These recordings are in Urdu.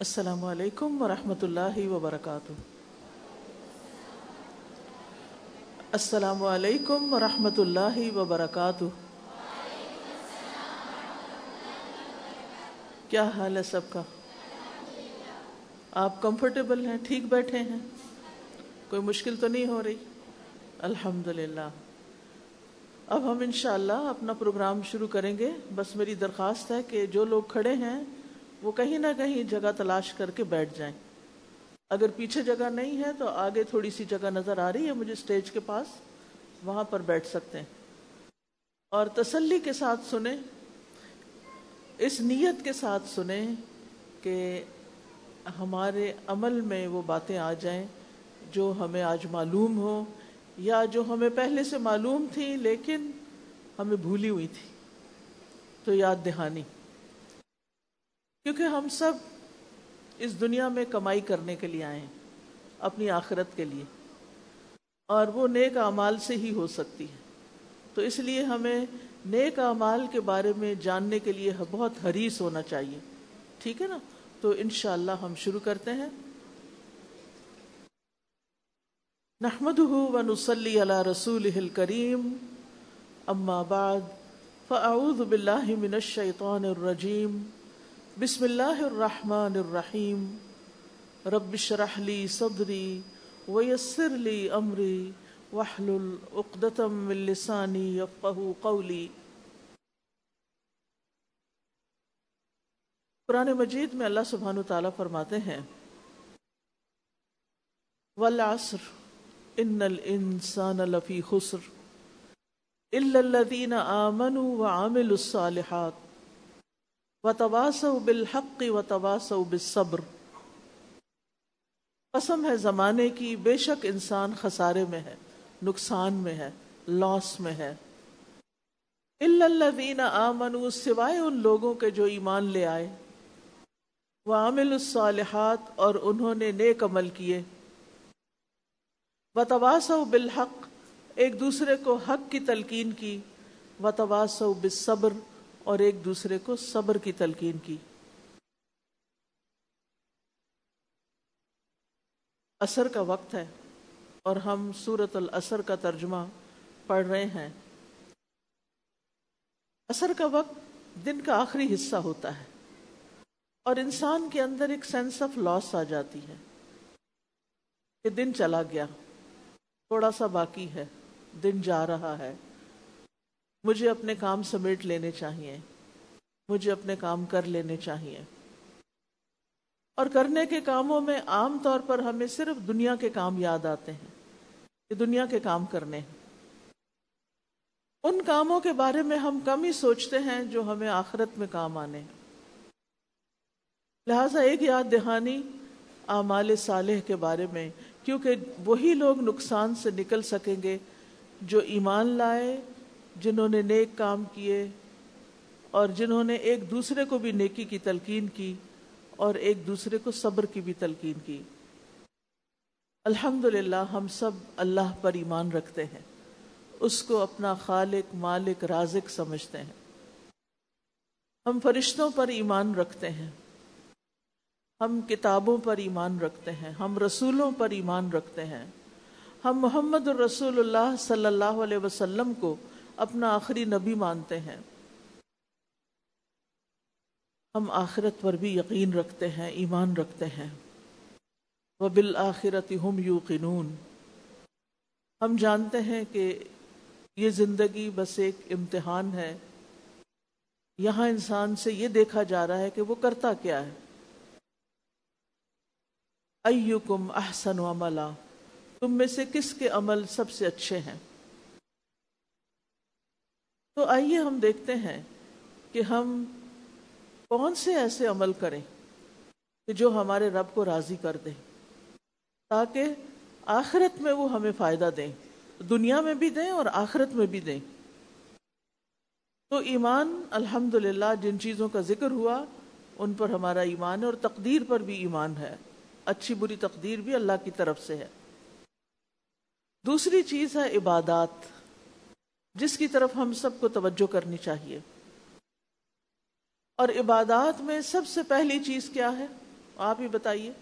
السلام علیکم ورحمۃ اللہ وبرکاتہ۔ السلام علیکم ورحمۃ اللہ وبرکاتہ۔ کیا حال ہے سب کا؟ آپ کمفرٹیبل ہیں، ٹھیک بیٹھے ہیں؟ کوئی مشکل تو نہیں ہو رہی؟ الحمد للہ اب ہم انشاءاللہ اپنا پروگرام شروع کریں گے۔ بس میری درخواست ہے کہ جو لوگ کھڑے ہیں وہ کہیں نہ کہیں جگہ تلاش کر کے بیٹھ جائیں۔ اگر پیچھے جگہ نہیں ہے تو آگے تھوڑی سی جگہ نظر آ رہی ہے، مجھے اسٹیج کے پاس وہاں پر بیٹھ سکتے ہیں۔ اور تسلی کے ساتھ سنیں، اس نیت کے ساتھ سنیں کہ ہمارے عمل میں وہ باتیں آ جائیں جو ہمیں آج معلوم ہو یا جو ہمیں پہلے سے معلوم تھی لیکن ہمیں بھولی ہوئی تھی۔ تو یاد دہانی۔ کیونکہ ہم سب اس دنیا میں کمائی کرنے کے لیے آئے ہیں، اپنی آخرت کے لیے۔ اور وہ نیک اعمال سے ہی ہو سکتی ہے۔ تو اس لیے ہمیں نیک اعمال کے بارے میں جاننے کے لیے بہت حریص ہونا چاہیے۔ ٹھیک ہے نا؟ تو انشاءاللہ ہم شروع کرتے ہیں۔ نحمده ونصلي على رسوله الكريم اما بعد، فاعوذ بالله من الشيطان الرجيم بسم اللہ الرحمن الرحیم رب اشرح لی صدری ویسر لی امری واحلل عقدۃ من لسانی یفقهوا قولی قرآن مجید میں اللہ سبحانہ تعالیٰ فرماتے ہیں، والعصر ان الانسان لفی خسر الا الذين آمنوا وعملوا الصالحات و تواس بالحق و تواس بالصبر۔ قسم ہے زمانے کی، بے شک انسان خسارے میں ہے، نقصان میں ہے لاس میں ہے۔ الذین آمنوا، سوائے ان لوگوں کے جو ایمان لے آئے۔ وہ عامل الصالحات، اور انہوں نے نیک عمل کیے۔ و تواس بالحق، ایک دوسرے کو حق کی تلقین کی۔ و تواس بالصبر اور ایک دوسرے کو صبر کی تلقین کی۔ اثر کا وقت ہے اور ہم سورت الاثر کا ترجمہ پڑھ رہے ہیں۔ اثر کا وقت دن کا آخری حصہ ہوتا ہے اور انسان کے اندر ایک سینس آف لاس آ جاتی ہے کہ دن چلا گیا، تھوڑا سا باقی ہے، دن جا رہا ہے۔ مجھے اپنے کام سمیٹ لینے چاہیے۔ مجھے اپنے کام کر لینے چاہیے۔ اور کرنے کے کاموں میں عام طور پر ہمیں صرف دنیا کے کام یاد آتے ہیں، کہ دنیا کے کام کرنے ہیں۔ ان کاموں کے بارے میں ہم کم ہی سوچتے ہیں جو ہمیں آخرت میں کام آنے۔ ہیں لہذا ایک یاد دہانی اعمال صالح کے بارے میں، کیونکہ وہی لوگ نقصان سے نکل سکیں گے جو ایمان لائے جنہوں نے نیک کام کیے اور جنہوں نے ایک دوسرے کو بھی نیکی کی تلقین کی اور ایک دوسرے کو صبر کی بھی تلقین کی۔ الحمد ہم سب اللہ پر ایمان رکھتے ہیں۔ اس کو اپنا خالق، مالک، رازق سمجھتے ہیں۔ ہم فرشتوں پر ایمان رکھتے ہیں۔ ہم کتابوں پر ایمان رکھتے ہیں۔ ہم رسولوں پر ایمان رکھتے ہیں۔ ہم محمد الرسول اللہ صلی اللہ علیہ وسلم کو اپنا آخری نبی مانتے ہیں۔ ہم آخرت پر بھی یقین رکھتے ہیں، ایمان رکھتے ہیں۔ وہ بالآخرت ہم یو ہم جانتے ہیں کہ یہ زندگی بس ایک امتحان ہے۔ یہاں انسان سے یہ دیکھا جا رہا ہے کہ وہ کرتا کیا ہے۔ ایکم احسن عملہ تم میں سے کس کے عمل سب سے اچھے ہیں؟ تو آئیے ہم دیکھتے ہیں کہ ہم کون سے ایسے عمل کریں کہ جو ہمارے رب کو راضی کر دیں، تاکہ آخرت میں وہ ہمیں فائدہ دیں، دنیا میں بھی دیں اور آخرت میں بھی دیں۔ تو ایمان الحمد جن چیزوں کا ذکر ہوا، ان پر ہمارا ایمان ہے اور تقدیر پر بھی ایمان ہے۔ اچھی بری تقدیر بھی اللہ کی طرف سے ہے۔ دوسری چیز ہے عبادات۔ جس کی طرف ہم سب کو توجہ کرنی چاہیے۔ اور عبادات میں سب سے پہلی چیز کیا ہے؟ آپ ہی بتائیے۔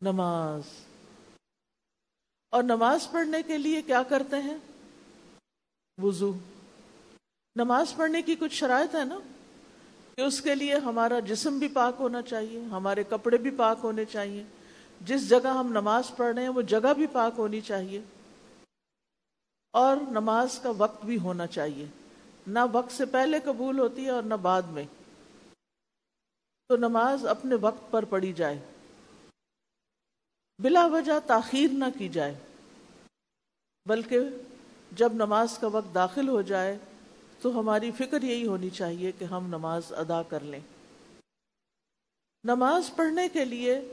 نماز۔ اور نماز پڑھنے کے لیے کیا کرتے ہیں؟ وضو۔ نماز پڑھنے کی کچھ شرائط ہے نا؟ کہ اس کے لیے ہمارا جسم بھی پاک ہونا چاہیے، ہمارے کپڑے بھی پاک ہونے چاہیے۔ جس جگہ ہم نماز پڑھ رہے ہیں، وہ جگہ بھی پاک ہونی چاہیے۔ اور نماز کا وقت بھی ہونا چاہیے۔ نہ وقت سے پہلے قبول ہوتی ہے اور نہ بعد میں۔ تو نماز اپنے وقت پر پڑھی جائے۔ بلا وجہ تاخیر نہ کی جائے۔ بلکہ جب نماز کا وقت داخل ہو جائے، تو ہماری فکر یہی ہونی چاہیے کہ ہم نماز ادا کر لیں۔ نماز پڑھنے کے لیے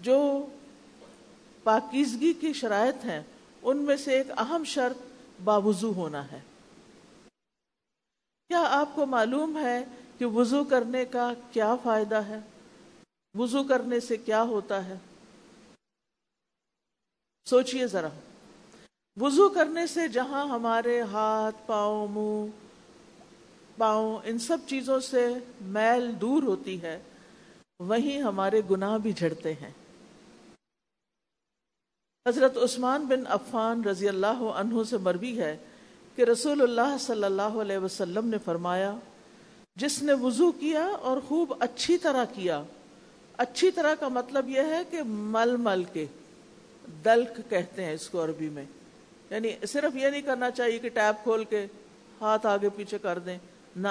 جو پاکیزگی کی شرائط ہیں ان میں سے ایک اہم شرط باوضو ہونا ہے۔ کیا آپ کو معلوم ہے کہ وضو کرنے کا کیا فائدہ ہے؟ وضو کرنے سے کیا ہوتا ہے؟ سوچئے ذرا۔ وضو کرنے سے جہاں ہمارے ہاتھ، پاؤں، منہ، پاؤں، ان سب چیزوں سے میل دور ہوتی ہے، وہیں ہمارے گناہ بھی جھڑتے ہیں۔ حضرت عثمان بن عفان رضی اللہ عنہ سے مربی ہے کہ رسول اللہ صلی اللہ علیہ وسلم نے فرمایا، جس نے وضو کیا اور خوب اچھی طرح کیا، اچھی طرح کا مطلب یہ ہے کہ مل مل کے دلک کہتے ہیں اس کو عربی میں۔ یعنی صرف یہ نہیں کرنا چاہیے کہ ٹیپ کھول کے ہاتھ آگے پیچھے کر دیں، نہ،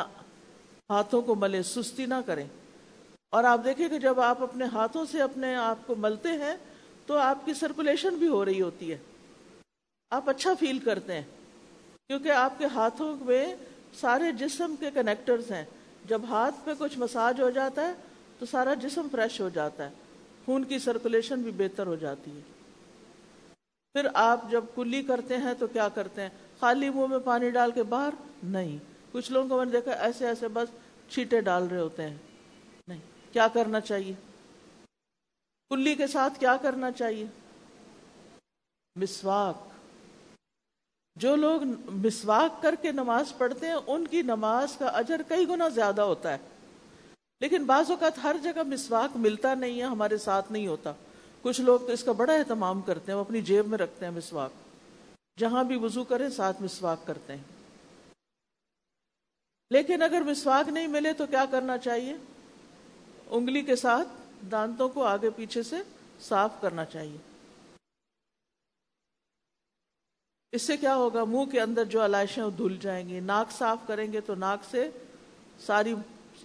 ہاتھوں کو ملے سستی نہ کریں۔ اور آپ دیکھیں کہ جب آپ اپنے ہاتھوں سے اپنے آپ کو ملتے ہیں تو آپ کی سرکولیشن بھی ہو رہی ہوتی ہے۔ آپ اچھا فیل کرتے ہیں۔ کیونکہ آپ کے ہاتھوں میں سارے جسم کے کنیکٹرز ہیں۔ جب ہاتھ پہ کچھ مساج ہو جاتا ہے تو سارا جسم فریش ہو جاتا ہے۔ خون کی سرکولیشن بھی بہتر ہو جاتی ہے۔ پھر آپ جب کلی کرتے ہیں تو کیا کرتے ہیں؟ خالی منہ میں پانی ڈال کے باہر؟ نہیں۔ کچھ لوگوں کو میں نے دیکھا، ایسے ایسے بس چھیٹے ڈال رہے ہوتے ہیں۔ نہیں۔ کیا کرنا چاہیے؟ کلی کے ساتھ کیا کرنا چاہیے؟ مسواک۔ جو لوگ مسواک کر کے نماز پڑھتے ہیں، ان کی نماز کا اجر کئی گنا زیادہ ہوتا ہے۔ لیکن بعض اوقات ہر جگہ مسواک ملتا نہیں ہے، ہمارے ساتھ نہیں ہوتا۔ کچھ لوگ تو اس کا بڑا اہتمام کرتے ہیں، وہ اپنی جیب میں رکھتے ہیں مسواک۔ جہاں بھی وضو کریں، ساتھ مسواک کرتے ہیں۔ لیکن اگر مسواک نہیں ملے تو کیا کرنا چاہیے؟ انگلی کے ساتھ دانتوں کو آگے پیچھے سے صاف کرنا چاہیے۔ اس سے کیا ہوگا؟ منہ کے اندر جو علائشیں دھل جائیں گی۔ ناک صاف کریں گے تو ناک سے ساری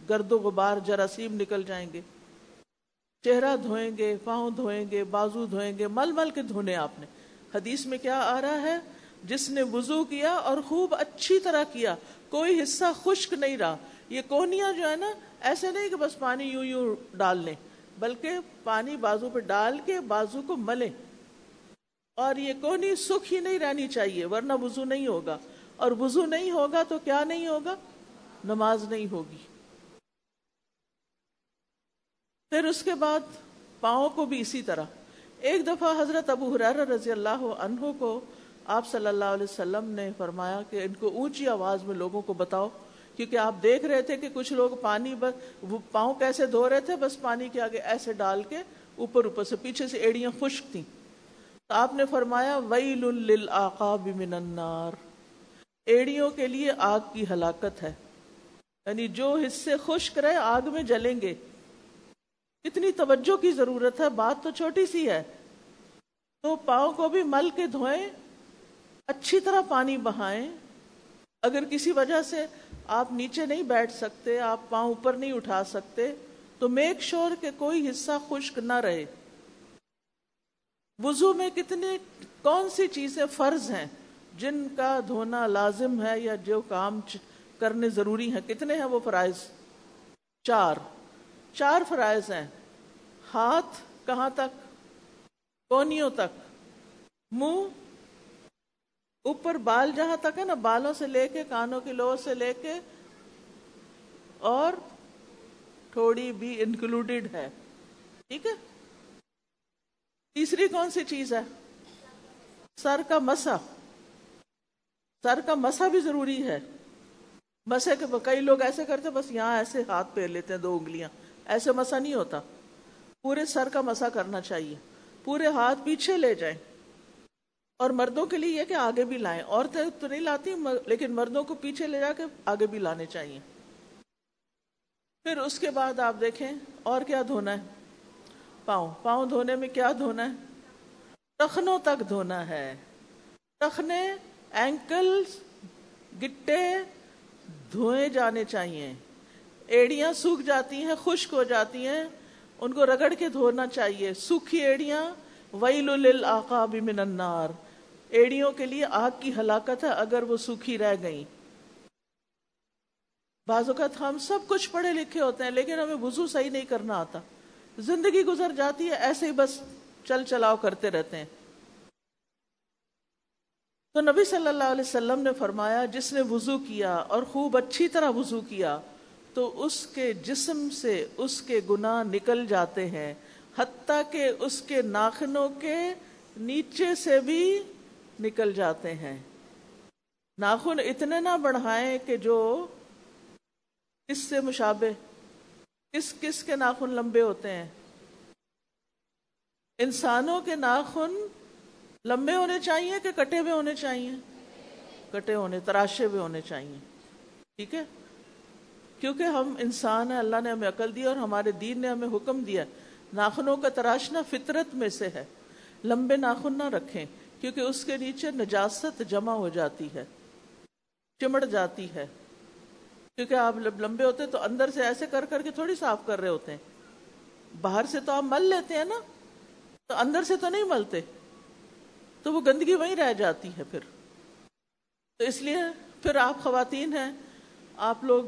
گرد و غبار جراثیم نکل جائیں گے۔ چہرہ دھوئیں گے، پاؤں دھوئیں گے، بازو دھوئیں گے، مل مل کے دھونے آپ نے۔ حدیث میں کیا آ رہا ہے؟ جس نے وضو کیا اور خوب اچھی طرح کیا، کوئی حصہ خشک نہیں رہا۔ یہ کونیاں جو ہے نا، ایسے نہیں کہ بس پانی یوں یوں ڈال لیں۔ بلکہ پانی بازو پہ ڈال کے بازو کو ملے اور یہ کونی سکھ ہی نہیں رہنی چاہیے، ورنہ وضو نہیں ہوگا۔ اور وضو نہیں ہوگا تو کیا نہیں ہوگا؟ نماز نہیں ہوگی۔ پھر اس کے بعد پاؤں کو بھی اسی طرح۔ ایک دفعہ حضرت ابو حرار رضی اللہ عنہ کو آپ صلی اللہ علیہ وسلم نے فرمایا کہ ان کو اونچی آواز میں لوگوں کو بتاؤ۔ کیونکہ آپ دیکھ رہے تھے کہ کچھ لوگ پانی بس وہ پاؤں کیسے دھو رہے تھے، بس پانی کے آگے ایسے ڈال کے اوپر اوپر سے پیچھے سے ایڑیاں خشک تھیں۔ تو آپ نے فرمایا ویل للعقاب من النار۔ ایڑیوں کے لیے آگ کی ہلاکت ہے۔ یعنی جو حصے خشک رہے، آگ میں جلیں گے۔ کتنی توجہ کی ضرورت ہے، بات تو چھوٹی سی ہے۔ تو پاؤں کو بھی مل کے دھوئیں، اچھی طرح پانی بہائیں۔ اگر کسی وجہ سے آپ نیچے نہیں بیٹھ سکتے، آپ پاؤں اوپر نہیں اٹھا سکتے، تو میک شور کہ کوئی حصہ خشک نہ رہے۔ وضو میں کتنے کون سی چیزیں فرض ہیں؟ جن کا دھونا لازم ہے یا جو کام کرنے ضروری ہیں؟ کتنے ہیں وہ فرائض؟ چار۔ چار فرائض ہیں۔ ہاتھ کہاں تک؟ کونیوں تک۔ منہ اوپر بال جہاں تک ہے نا، بالوں سے لے کے، کانوں کی لو سے لے کے، اور تھوڑی بھی انکلوڈیڈ ہے۔ ٹھیک ہے؟ تیسری کون سی چیز ہے؟ سر کا مسا۔ سر کا مسا بھی ضروری ہے۔ مسے کے کئی لوگ ایسے کرتے بس یہاں ایسے ہاتھ پھیر لیتے ہیں دو انگلیاں۔ ایسے مسا نہیں ہوتا۔ پورے سر کا مسا کرنا چاہیے۔ پورے ہاتھ پیچھے لے جائیں۔ اور مردوں کے لیے یہ کہ آگے بھی لائیں۔ عورتیں تو نہیں لاتی لیکن مردوں کو پیچھے لے جا کے آگے بھی لانے چاہیے۔ پھر اس کے بعد آپ دیکھیں، اور کیا دھونا ہے؟ پاؤں۔ پاؤں دھونے میں کیا دھونا ہے؟ ٹخنوں تک دھونا ہے۔ ٹخنے اینکل گٹے دھوئے جانے چاہیے۔ ایڑیاں سوکھ جاتی ہیں، خشک ہو جاتی ہیں۔ ان کو رگڑ کے دھونا چاہیے۔ سوکھی ایڑیاں ویل للعقاب من النار۔ ایڑیوں کے لیے آگ کی ہلاکت ہے، اگر وہ سوکھی رہ گئیں۔ بعض اوقات ہم سب کچھ پڑھے لکھے ہوتے ہیں، لیکن ہمیں وضو صحیح نہیں کرنا آتا۔ زندگی گزر جاتی ہے، ایسے ہی بس چل چلاؤ کرتے رہتے ہیں۔ تو نبی صلی اللہ علیہ وسلم نے فرمایا، جس نے وضو کیا اور خوب اچھی طرح وضو کیا، تو اس کے جسم سے اس کے گناہ نکل جاتے ہیں۔ حتیٰ کہ اس کے ناخنوں کے نیچے سے بھی نکل جاتے ہیں۔ ناخن اتنے نہ بڑھائیں کہ جو کس سے مشابہ، کس کس کے ناخن لمبے ہوتے ہیں۔ انسانوں کے ناخن لمبے ہونے چاہیے کہ کٹے ہوئے ہونے چاہیے؟ کٹے ہونے، تراشے ہوئے ہونے چاہیے۔ ٹھیک ہے؟ کیونکہ ہم انسان ہیں، اللہ نے ہمیں عقل دی اور ہمارے دین نے ہمیں حکم دیا ناخنوں کا تراشنا فطرت میں سے ہے۔ لمبے ناخن نہ رکھیں۔ کیونکہ اس کے نیچے نجاست جمع ہو جاتی ہے، چمڑ جاتی ہے۔ کیونکہ آپ لمبے ہوتے تو اندر سے ایسے کر کر کے تھوڑی صاف کر رہے ہوتے ہیں۔ باہر سے تو آپ مل لیتے ہیں نا، تو اندر سے تو نہیں ملتے۔ تو وہ گندگی وہیں رہ جاتی ہے پھر۔ تو اس لیے پھر آپ خواتین ہیں، آپ لوگ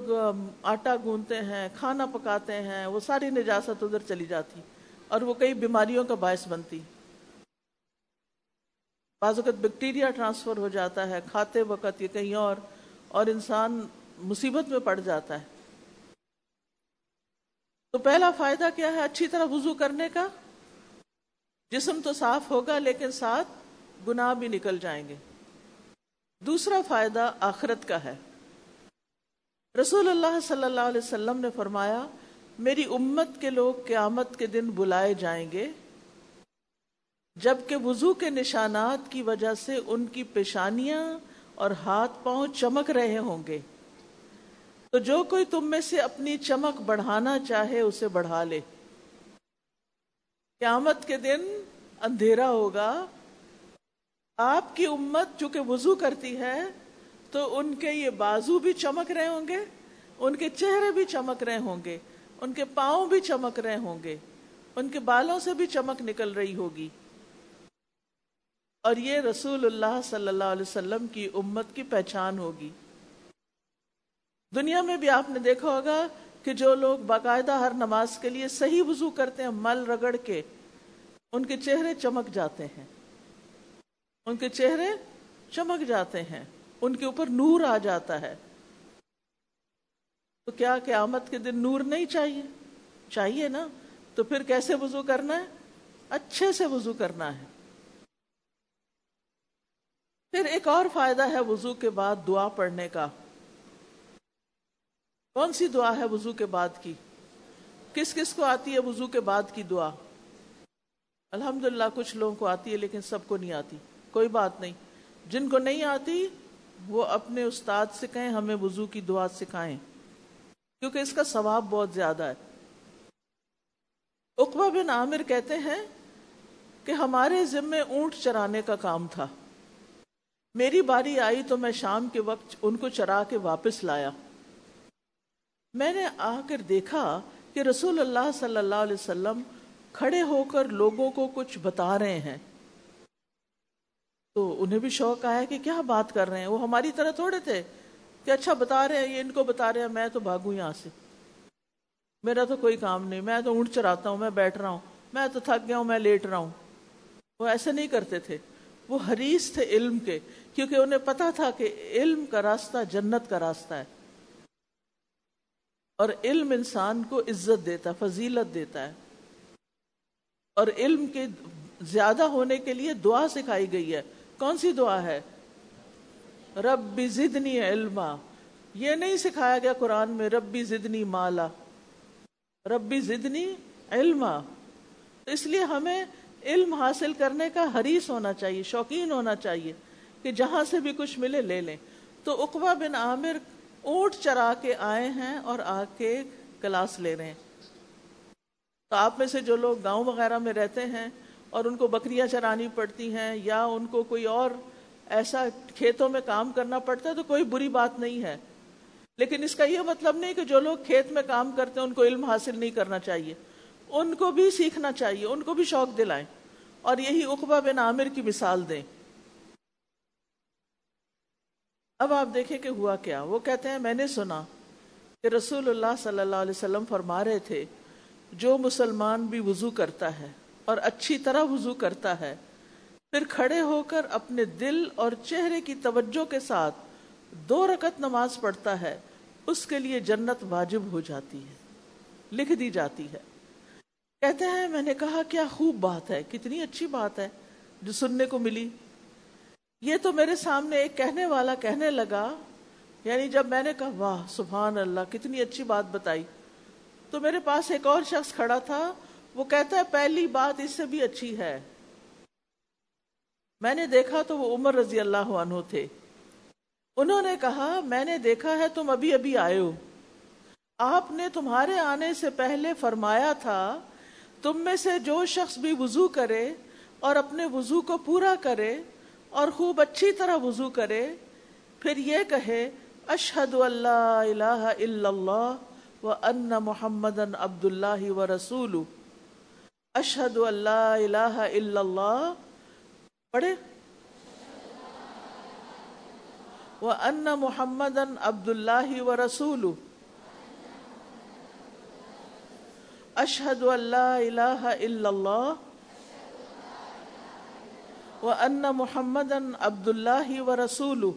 آٹا گونتے ہیں، کھانا پکاتے ہیں، وہ ساری نجاست ادھر چلی جاتی اور وہ کئی بیماریوں کا باعث بنتی۔ بعض اوقات بیکٹیریا ٹرانسفر ہو جاتا ہے، کھاتے وقت یا کہیں اور اور انسان مصیبت میں پڑ جاتا ہے۔ تو پہلا فائدہ کیا ہے؟ اچھی طرح وضو کرنے کا۔ جسم تو صاف ہوگا لیکن ساتھ گناہ بھی نکل جائیں گے۔ دوسرا فائدہ آخرت کا ہے۔ رسول اللہ صلی اللہ علیہ وسلم نے فرمایا، میری امت کے لوگ قیامت کے دن بلائے جائیں گے۔ جبکہ وضو کے نشانات کی وجہ سے ان کی پیشانیاں اور ہاتھ پاؤں چمک رہے ہوں گے۔ تو جو کوئی تم میں سے اپنی چمک بڑھانا چاہے اسے بڑھا لے۔ قیامت کے دن اندھیرا ہوگا۔ آپ کی امت چونکہ وضو کرتی ہے، تو ان کے یہ بازو بھی چمک رہے ہوں گے، ان کے چہرے بھی چمک رہے ہوں گے، ان کے پاؤں بھی چمک رہے ہوں گے، ان کے بالوں سے بھی چمک نکل رہی ہوگی۔ اور یہ رسول اللہ صلی اللہ علیہ وسلم کی امت کی پہچان ہوگی۔ دنیا میں بھی آپ نے دیکھا ہوگا کہ جو لوگ باقاعدہ ہر نماز کے لیے صحیح وضو کرتے ہیں، مل رگڑ کے، ان کے چہرے چمک جاتے ہیں۔ ان کے چہرے چمک جاتے ہیں، ان کے اوپر نور آ جاتا ہے۔ تو کیا قیامت کے دن نور نہیں چاہیے؟ چاہیے نا۔ تو پھر کیسے وضو کرنا ہے؟ اچھے سے وضو کرنا ہے۔ پھر ایک اور فائدہ ہے وضو کے بعد دعا پڑھنے کا۔ کون سی دعا ہے وضو کے بعد کی؟ کس کس کو آتی ہے وضو کے بعد کی دعا؟ الحمد کچھ لوگوں کو آتی ہے لیکن سب کو نہیں آتی۔ کوئی بات نہیں۔ جن کو نہیں آتی، وہ اپنے استاد سے کہیں ہمیں وضو کی دعا سکھائیں۔ کیونکہ اس کا ثواب بہت زیادہ ہے۔ اقبا بن عامر کہتے ہیں کہ ہمارے ذمے اونٹ چرانے کا کام تھا۔ میری باری آئی تو میں شام کے وقت ان کو چرا کے واپس لایا۔ میں نے آ کر دیکھا کہ رسول اللہ صلی اللہ علیہ وسلم کھڑے ہو کر لوگوں کو کچھ بتا رہے ہیں۔ تو انہیں بھی شوق آیا کہ کیا بات کر رہے ہیں؟ وہ ہماری طرح تھوڑے تھے کہ اچھا بتا رہے ہیں، یہ ان کو بتا رہے ہیں، میں تو بھاگوں یہاں سے۔ میرا تو کوئی کام نہیں، میں تو اونٹ چراتا ہوں، میں بیٹھ رہا ہوں، میں تو تھک گیا ہوں، میں لیٹ رہا ہوں۔ وہ ایسے نہیں کرتے تھے۔ وہ حریص تھے علم کے، کیونکہ انہیں پتا تھا کہ علم کا راستہ جنت کا راستہ ہے۔ اور علم انسان کو عزت دیتا، فضیلت دیتا ہے۔ اور علم کے زیادہ ہونے کے لیے دعا سکھائی گئی ہے۔ کون سی دعا ہے؟ ربی زدنی علما۔ یہ نہیں سکھایا گیا قرآن میں، ربی زدنی مالا۔ ربی زدنی علم اس لیے ہمیں علم حاصل کرنے کا حریص ہونا چاہیے، شوقین ہونا چاہیے کہ جہاں سے بھی کچھ ملے لے لیں۔ تو اقبا بن عامر اونٹ چرا کے آئے ہیں اور آ کے کلاس لے رہے ہیں۔ تو آپ میں سے جو لوگ گاؤں وغیرہ میں رہتے ہیں اور ان کو بکریاں چرانی پڑتی ہیں یا ان کو کوئی اور ایسا کھیتوں میں کام کرنا پڑتا ہے تو کوئی بری بات نہیں ہے۔ لیکن اس کا یہ مطلب نہیں کہ جو لوگ کھیت میں کام کرتے ہیں ان کو علم حاصل نہیں کرنا چاہیے۔ ان کو بھی سیکھنا چاہیے، ان کو بھی شوق دلائیں۔ اور یہی اقبا بن عامر کی مثال دیں۔ اب آپ دیکھیں کہ ہوا کیا۔ وہ کہتے ہیں، میں نے سنا کہ رسول اللہ صلی اللہ علیہ وسلم فرما رہے تھے، جو مسلمان بھی وضو کرتا ہے اور اچھی طرح وضو کرتا ہے، پھر کھڑے ہو کر اپنے دل اور چہرے کی توجہ کے ساتھ دو رکت نماز پڑھتا ہے، اس کے لیے جنت واجب ہو جاتی ہے، لکھ دی جاتی ہے۔ کہتے ہیں، میں نے کہا، کیا خوب بات ہے، کتنی اچھی بات ہے جو سننے کو ملی۔ یہ تو میرے سامنے ایک کہنے والا کہنے لگا یعنی جب میں نے کہا، واہ، سبحان اللہ، کتنی اچھی بات بتائی۔ تو میرے پاس ایک اور شخص کھڑا تھا، وہ کہتا ہے، پہلی بات اس سے بھی اچھی ہے۔ میں نے دیکھا تو وہ عمر رضی اللہ عنہ تھے۔ انہوں نے کہا، میں نے دیکھا ہے، تم ابھی ابھی آئے ہو۔ آپ نے تمہارے آنے سے پہلے فرمایا تھا تم میں سے جو شخص بھی وضو کرے اور اپنے وضو کو پورا کرے اور خوب اچھی طرح وضو کرے، پھر یہ کہے اشہد اللہ الہ الا اللہ و ان محمد عبد اللہ و رسول اشہد اللہ الہ الا اللہ، پڑھے۔ و ان محمد عبد اللہ و رسول اشہد اللہ الہ الا اللہ ان محمد عبد اللہ و رسول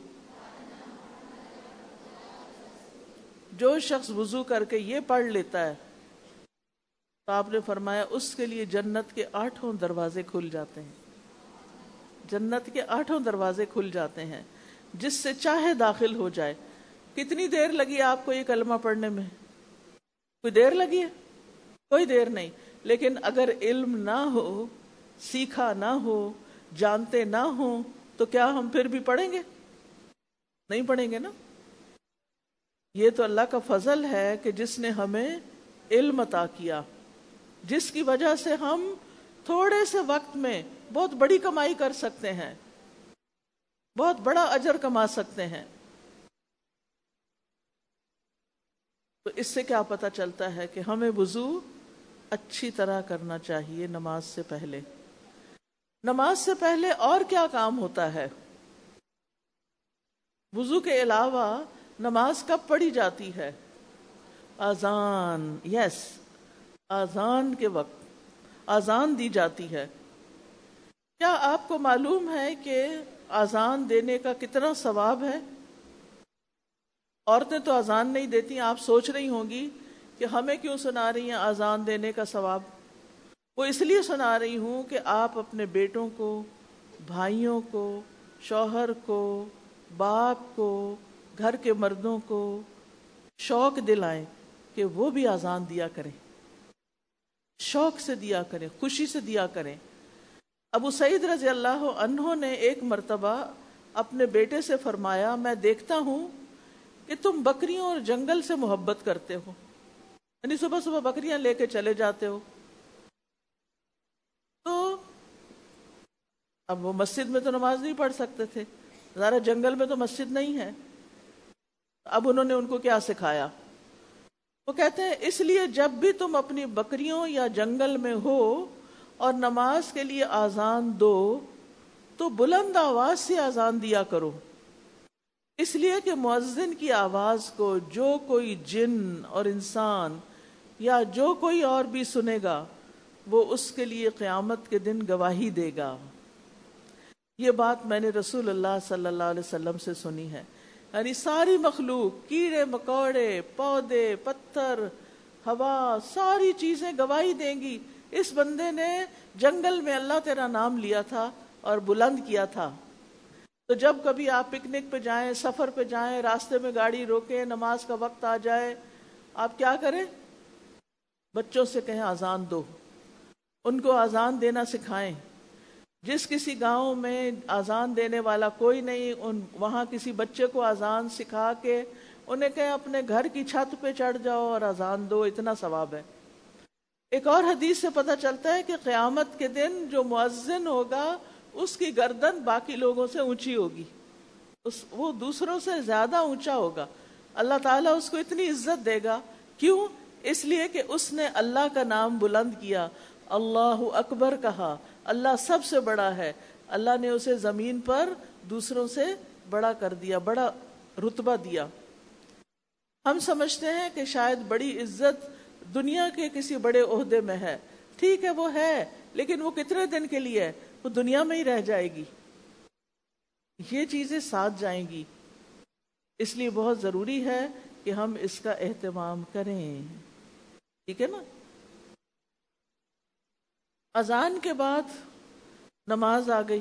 جو شخص وضو کر کے یہ پڑھ لیتا ہے، تو آپ نے فرمایا اس کے لیے جنت کے آٹھوں دروازے کھل جاتے ہیں۔ جنت کے آٹھوں دروازے کھل جاتے ہیں، جس سے چاہے داخل ہو جائے۔ کتنی دیر لگی آپ کو یہ کلمہ پڑھنے میں؟ کوئی دیر لگی ہے؟ کوئی دیر نہیں۔ لیکن اگر علم نہ ہو، سیکھا نہ ہو، جانتے نہ ہوں، تو کیا ہم پھر بھی پڑھیں گے؟ نہیں پڑھیں گے نا؟ یہ تو اللہ کا فضل ہے کہ جس نے ہمیں علم عطا کیا، جس کی وجہ سے ہم تھوڑے سے وقت میں بہت بڑی کمائی کر سکتے ہیں، بہت بڑا اجر کما سکتے ہیں۔ تو اس سے کیا پتا چلتا ہے کہ ہمیں وضو اچھی طرح کرنا چاہیے نماز سے پہلے۔ نماز سے پہلے اور کیا کام ہوتا ہے؟ وضو کے علاوہ نماز کب پڑھی جاتی ہے؟ آزان یس آزان کے وقت آزان دی جاتی ہے۔ کیا آپ کو معلوم ہے کہ آزان دینے کا کتنا ثواب ہے؟ عورتیں تو آزان نہیں دیتی، آپ سوچ رہی ہوں گی کہ ہمیں کیوں سنا رہی ہیں آزان دینے کا ثواب؟ وہ اس لیے سنا رہی ہوں کہ آپ اپنے بیٹوں کو، بھائیوں کو، شوہر کو، باپ کو، گھر کے مردوں کو شوق دلائیں کہ وہ بھی آزان دیا کریں۔ شوق سے دیا کریں، خوشی سے دیا کریں۔ ابو سعید رضی اللہ عنہ نے ایک مرتبہ اپنے بیٹے سے فرمایا، میں دیکھتا ہوں کہ تم بکریوں اور جنگل سے محبت کرتے ہو۔ یعنی صبح صبح بکریاں لے کے چلے جاتے ہو۔ تو اب وہ مسجد میں تو نماز نہیں پڑھ سکتے تھے۔ ذرا جنگل میں تو مسجد نہیں ہے۔ اب انہوں نے ان کو کیا سکھایا؟ وہ کہتے ہیں، اس لیے جب بھی تم اپنی بکریوں یا جنگل میں ہو اور نماز کے لیے آزان دو، تو بلند آواز سے آزان دیا کرو۔ اس لیے کہ مؤذن کی آواز کو جو کوئی جن اور انسان یا جو کوئی اور بھی سنے گا، وہ اس کے لیے قیامت کے دن گواہی دے گا۔ یہ بات میں نے رسول اللہ صلی اللہ علیہ وسلم سے سنی ہے۔ یعنی ساری مخلوق، کیڑے، مکوڑے، پودے، پتھر، ہوا، ساری چیزیں گواہی دیں گی۔ اس بندے نے جنگل میں اللہ تیرا نام لیا تھا اور بلند کیا تھا۔ تو جب کبھی آپ پکنک پہ جائیں، سفر پہ جائیں، راستے میں گاڑی روکیں، نماز کا وقت آ جائے، آپ کیا کریں؟ بچوں سے کہیں آزان دو۔ ان کو آزان دینا سکھائیں۔ جس کسی گاؤں میں آزان دینے والا کوئی نہیں، ان، وہاں کسی بچے کو آزان سکھا کے انہیں کہیں اپنے گھر کی چھت پہ چڑھ جاؤ اور آزان دو، اتنا ثواب ہے۔ ایک اور حدیث سے پتہ چلتا ہے کہ قیامت کے دن جو معزن ہوگا اس کی گردن باقی لوگوں سے اونچی ہوگی۔ اس وہ دوسروں سے زیادہ اونچا ہوگا۔ اللہ تعالیٰ اس کو اتنی عزت دے گا۔ کیوں؟ اس لیے کہ اس نے اللہ کا نام بلند کیا۔ اللہ اکبر کہا۔ اللہ سب سے بڑا ہے۔ اللہ نے اسے زمین پر دوسروں سے بڑا کر دیا، بڑا رتبہ دیا۔ ہم سمجھتے ہیں کہ شاید بڑی عزت دنیا کے کسی بڑے عہدے میں ہے۔ ٹھیک ہے، وہ ہے، لیکن وہ کتنے دن کے لیے وہ دنیا میں ہی رہ جائے گی۔ یہ چیزیں ساتھ جائیں گی۔ اس لیے بہت ضروری ہے کہ ہم اس کا اہتمام کریں۔ ٹھیک ہے نا؟ اذان کے بعد نماز آ گئی۔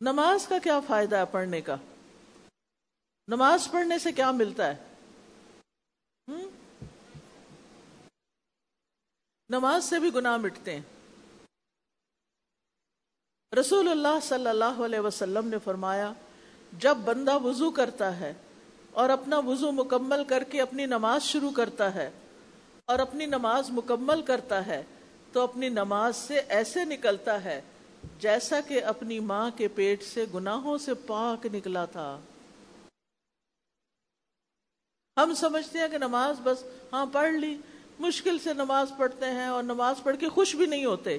نماز کا کیا فائدہ ہے پڑھنے کا؟ نماز پڑھنے سے کیا ملتا ہے؟ نماز سے بھی گناہ مٹتے ہیں۔ رسول اللہ صلی اللہ علیہ وسلم نے فرمایا، جب بندہ وضو کرتا ہے اور اپنا وضو مکمل کر کے اپنی نماز شروع کرتا ہے اور اپنی نماز مکمل کرتا ہے، تو اپنی نماز سے ایسے نکلتا ہے جیسا کہ اپنی ماں کے پیٹ سے گناہوں سے پاک نکلا تھا۔ ہم سمجھتے ہیں کہ نماز بس ہاں پڑھ لی، مشکل سے نماز پڑھتے ہیں اور نماز پڑھ کے خوش بھی نہیں ہوتے۔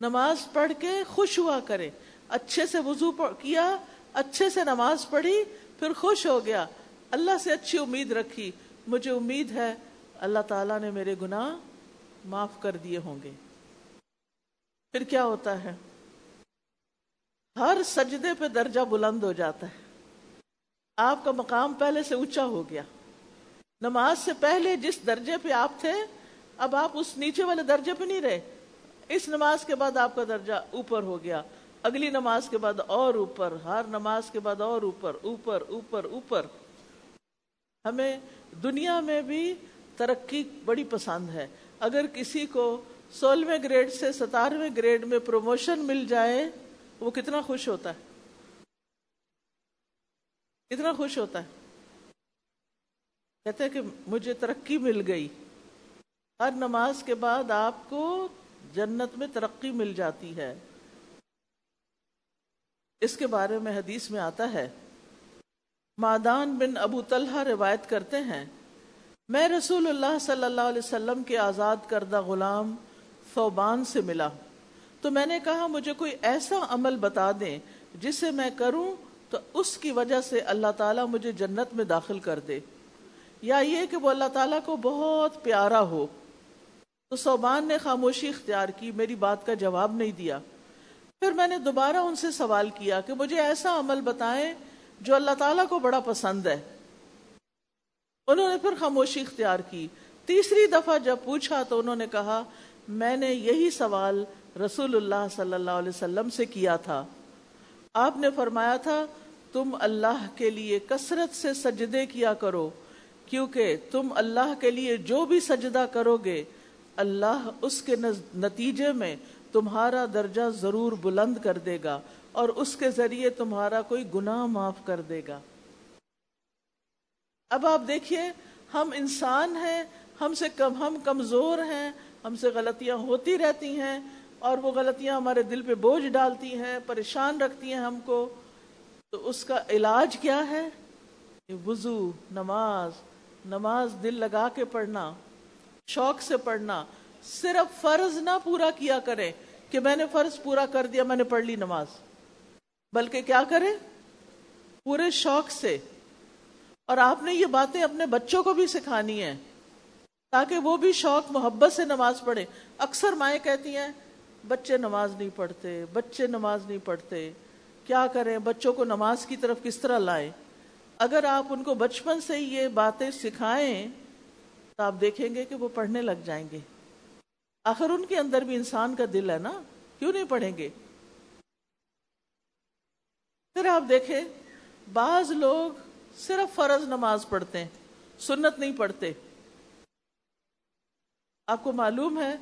نماز پڑھ کے خوش ہوا کرے۔ اچھے سے وضو کیا، اچھے سے نماز پڑھی، پھر خوش ہو گیا۔ اللہ سے اچھی امید رکھی۔ مجھے امید ہے اللہ تعالیٰ نے میرے گناہ معاف کر دیے ہوں گے۔ پھر کیا ہوتا ہے؟ ہر سجدے پہ درجہ بلند ہو جاتا ہے۔ آپ کا مقام پہلے سے اونچا ہو گیا۔ نماز سے پہلے جس درجے پہ آپ تھے، اب آپ اس نیچے والے درجے پہ نہیں رہے۔ اس نماز کے بعد آپ کا درجہ اوپر ہو گیا۔ اگلی نماز کے بعد اور اوپر، ہر نماز کے بعد اور اوپر اوپر اوپر اوپر۔ ہمیں دنیا میں بھی ترقی بڑی پسند ہے۔ اگر کسی کو سولہویں گریڈ سے ستارویں گریڈ میں پروموشن مل جائے، وہ کتنا خوش ہوتا ہے۔ کتنا خوش ہوتا ہے۔ کہتے ہیں کہ مجھے ترقی مل گئی۔ ہر نماز کے بعد آپ کو جنت میں ترقی مل جاتی ہے۔ اس کے بارے میں حدیث میں آتا ہے، مادان بن ابو طلحہ روایت کرتے ہیں، میں رسول اللہ صلی اللہ علیہ وسلم کے آزاد کردہ غلام فوبان سے ملا تو میں نے کہا، مجھے کوئی ایسا عمل بتا دیں جسے میں کروں تو اس کی وجہ سے اللہ تعالیٰ مجھے جنت میں داخل کر دے۔ یا یہ کہ وہ اللہ تعالیٰ کو بہت پیارا ہو۔ تو صوبان نے خاموشی اختیار کی، میری بات کا جواب نہیں دیا۔ پھر میں نے دوبارہ ان سے سوال کیا کہ مجھے ایسا عمل بتائیں جو اللہ تعالیٰ کو بڑا پسند ہے۔ انہوں نے پھر خاموشی اختیار کی۔ تیسری دفعہ جب پوچھا تو انہوں نے کہا، میں نے یہی سوال رسول اللہ صلی اللہ علیہ وسلم سے کیا تھا۔ آپ نے فرمایا تھا، تم اللہ کے لیے کثرت سے سجدے کیا کرو، کیونکہ تم اللہ کے لیے جو بھی سجدہ کرو گے اللہ اس کے نتیجے میں تمہارا درجہ ضرور بلند کر دے گا اور اس کے ذریعے تمہارا کوئی گناہ معاف کر دے گا۔ اب آپ دیکھیے، ہم انسان ہیں، ہم سے کم ہم کمزور ہیں، ہم سے غلطیاں ہوتی رہتی ہیں اور وہ غلطیاں ہمارے دل پہ بوجھ ڈالتی ہیں، پریشان رکھتی ہیں ہم کو۔ تو اس کا علاج کیا ہے؟ وضو، نماز نماز دل لگا کے پڑھنا۔ شوق سے پڑھنا، صرف فرض نہ پورا کیا کرے کہ میں نے فرض پورا کر دیا، میں نے پڑھ لی نماز۔ بلکہ کیا کرے پورے شوق سے۔ اور آپ نے یہ باتیں اپنے بچوں کو بھی سکھانی ہے تاکہ وہ بھی شوق، محبت سے نماز پڑھے اکثر مائیں کہتی ہیں، بچے نماز نہیں پڑھتے، بچے نماز نہیں پڑھتے۔ کیا کریں؟ بچوں کو نماز کی طرف کس طرح لائیں؟ اگر آپ ان کو بچپن سے یہ باتیں سکھائیں تو آپ دیکھیں گے کہ وہ پڑھنے لگ جائیں گے۔ آخر ان کے اندر بھی انسان کا دل ہے نا، کیوں نہیں پڑھیں گے؟ پھر آپ دیکھیں، بعض لوگ صرف فرض نماز پڑھتے ہیں، سنت نہیں پڑھتے۔ آپ کو معلوم ہے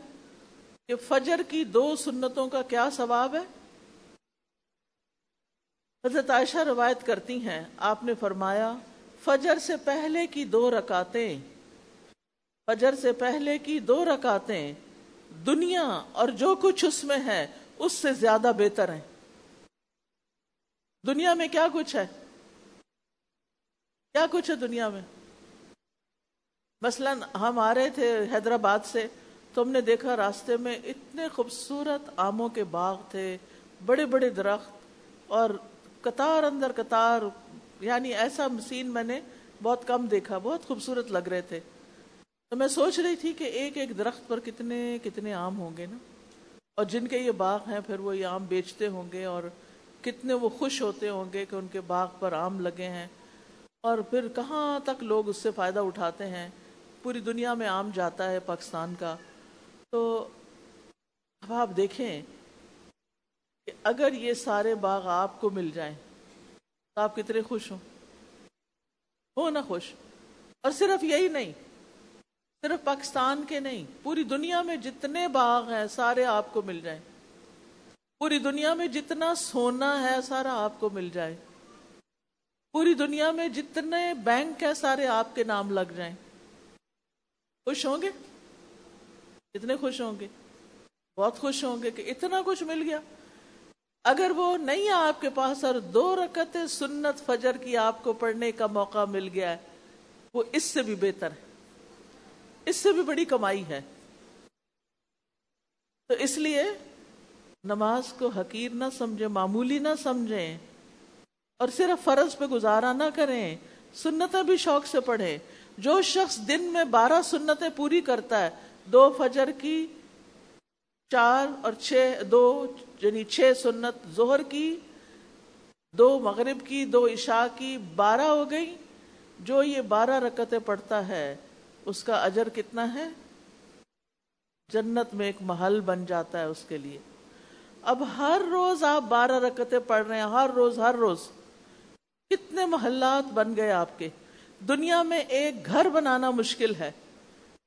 کہ فجر کی دو سنتوں کا کیا ثواب ہے؟ حضرت عائشہ روایت کرتی ہیں، آپ نے فرمایا، فجر سے پہلے کی دو رکاتیں فجر سے پہلے کی دو رکاتیں دنیا اور جو کچھ اس میں ہے، اس سے زیادہ بہتر ہیں۔ دنیا میں کیا کچھ ہے؟ کیا کچھ ہے دنیا میں؟ مثلا ہم آ رہے تھے حیدرآباد سے، تو ہم نے دیکھا راستے میں اتنے خوبصورت آموں کے باغ تھے، بڑے بڑے درخت اور قطار اندر قطار یعنی ایسا سین میں نے بہت کم دیکھا، بہت خوبصورت لگ رہے تھے۔ تو میں سوچ رہی تھی کہ ایک ایک درخت پر کتنے کتنے آم ہوں گے نا؟ اور جن کے یہ باغ ہیں، پھر وہ یہ آم بیچتے ہوں گے اور کتنے وہ خوش ہوتے ہوں گے کہ ان کے باغ پر آم لگے ہیں۔ اور پھر کہاں تک لوگ اس سے فائدہ اٹھاتے ہیں؟ پوری دنیا میں آم جاتا ہے پاکستان کا۔ تو اب آپ دیکھیں کہ اگر یہ سارے باغ آپ کو مل جائیں تو آپ کتنے خوش ہوں؟ ہو نا خوش۔ اور صرف یہی نہیں صرف پاکستان کے نہیں، پوری دنیا میں جتنے باغ ہیں، سارے آپ کو مل جائیں۔ پوری دنیا میں جتنا سونا ہے، سارا آپ کو مل جائے۔ پوری دنیا میں جتنے بینک ہیں، سارے آپ کے نام لگ جائیں۔ خوش ہوں گے؟ کتنے خوش ہوں گے؟ بہت خوش ہوں گے کہ اتنا کچھ مل گیا۔ اگر وہ نہیں ہے آپ کے پاس اور دو رکت سنت فجر کی آپ کو پڑھنے کا موقع مل گیا ہے، وہ اس سے بھی بہتر ہے۔ اس سے بھی بڑی کمائی ہے۔ تو اس لیے نماز کو حقیر نہ سمجھے معمولی نہ سمجھیں، اور صرف فرض پہ گزارا نہ کریں، سنتیں بھی شوق سے پڑھیں۔ جو شخص دن میں بارہ سنتیں پوری کرتا ہے، دو فجر کی چار اور چھ، دو یعنی چھ سنت زہر کی، دو مغرب کی، دو عشاء کی، بارہ ہو گئی جو یہ بارہ رکتیں پڑھتا ہے اس کا اجر کتنا ہے؟ جنت میں ایک محل بن جاتا ہے اس کے لیے۔ اب ہر روز آپ بارہ رکتیں پڑھ رہے ہیں، ہر روز ہر روز۔ کتنے محلات بن گئے آپ کے۔ دنیا میں ایک گھر بنانا مشکل ہے۔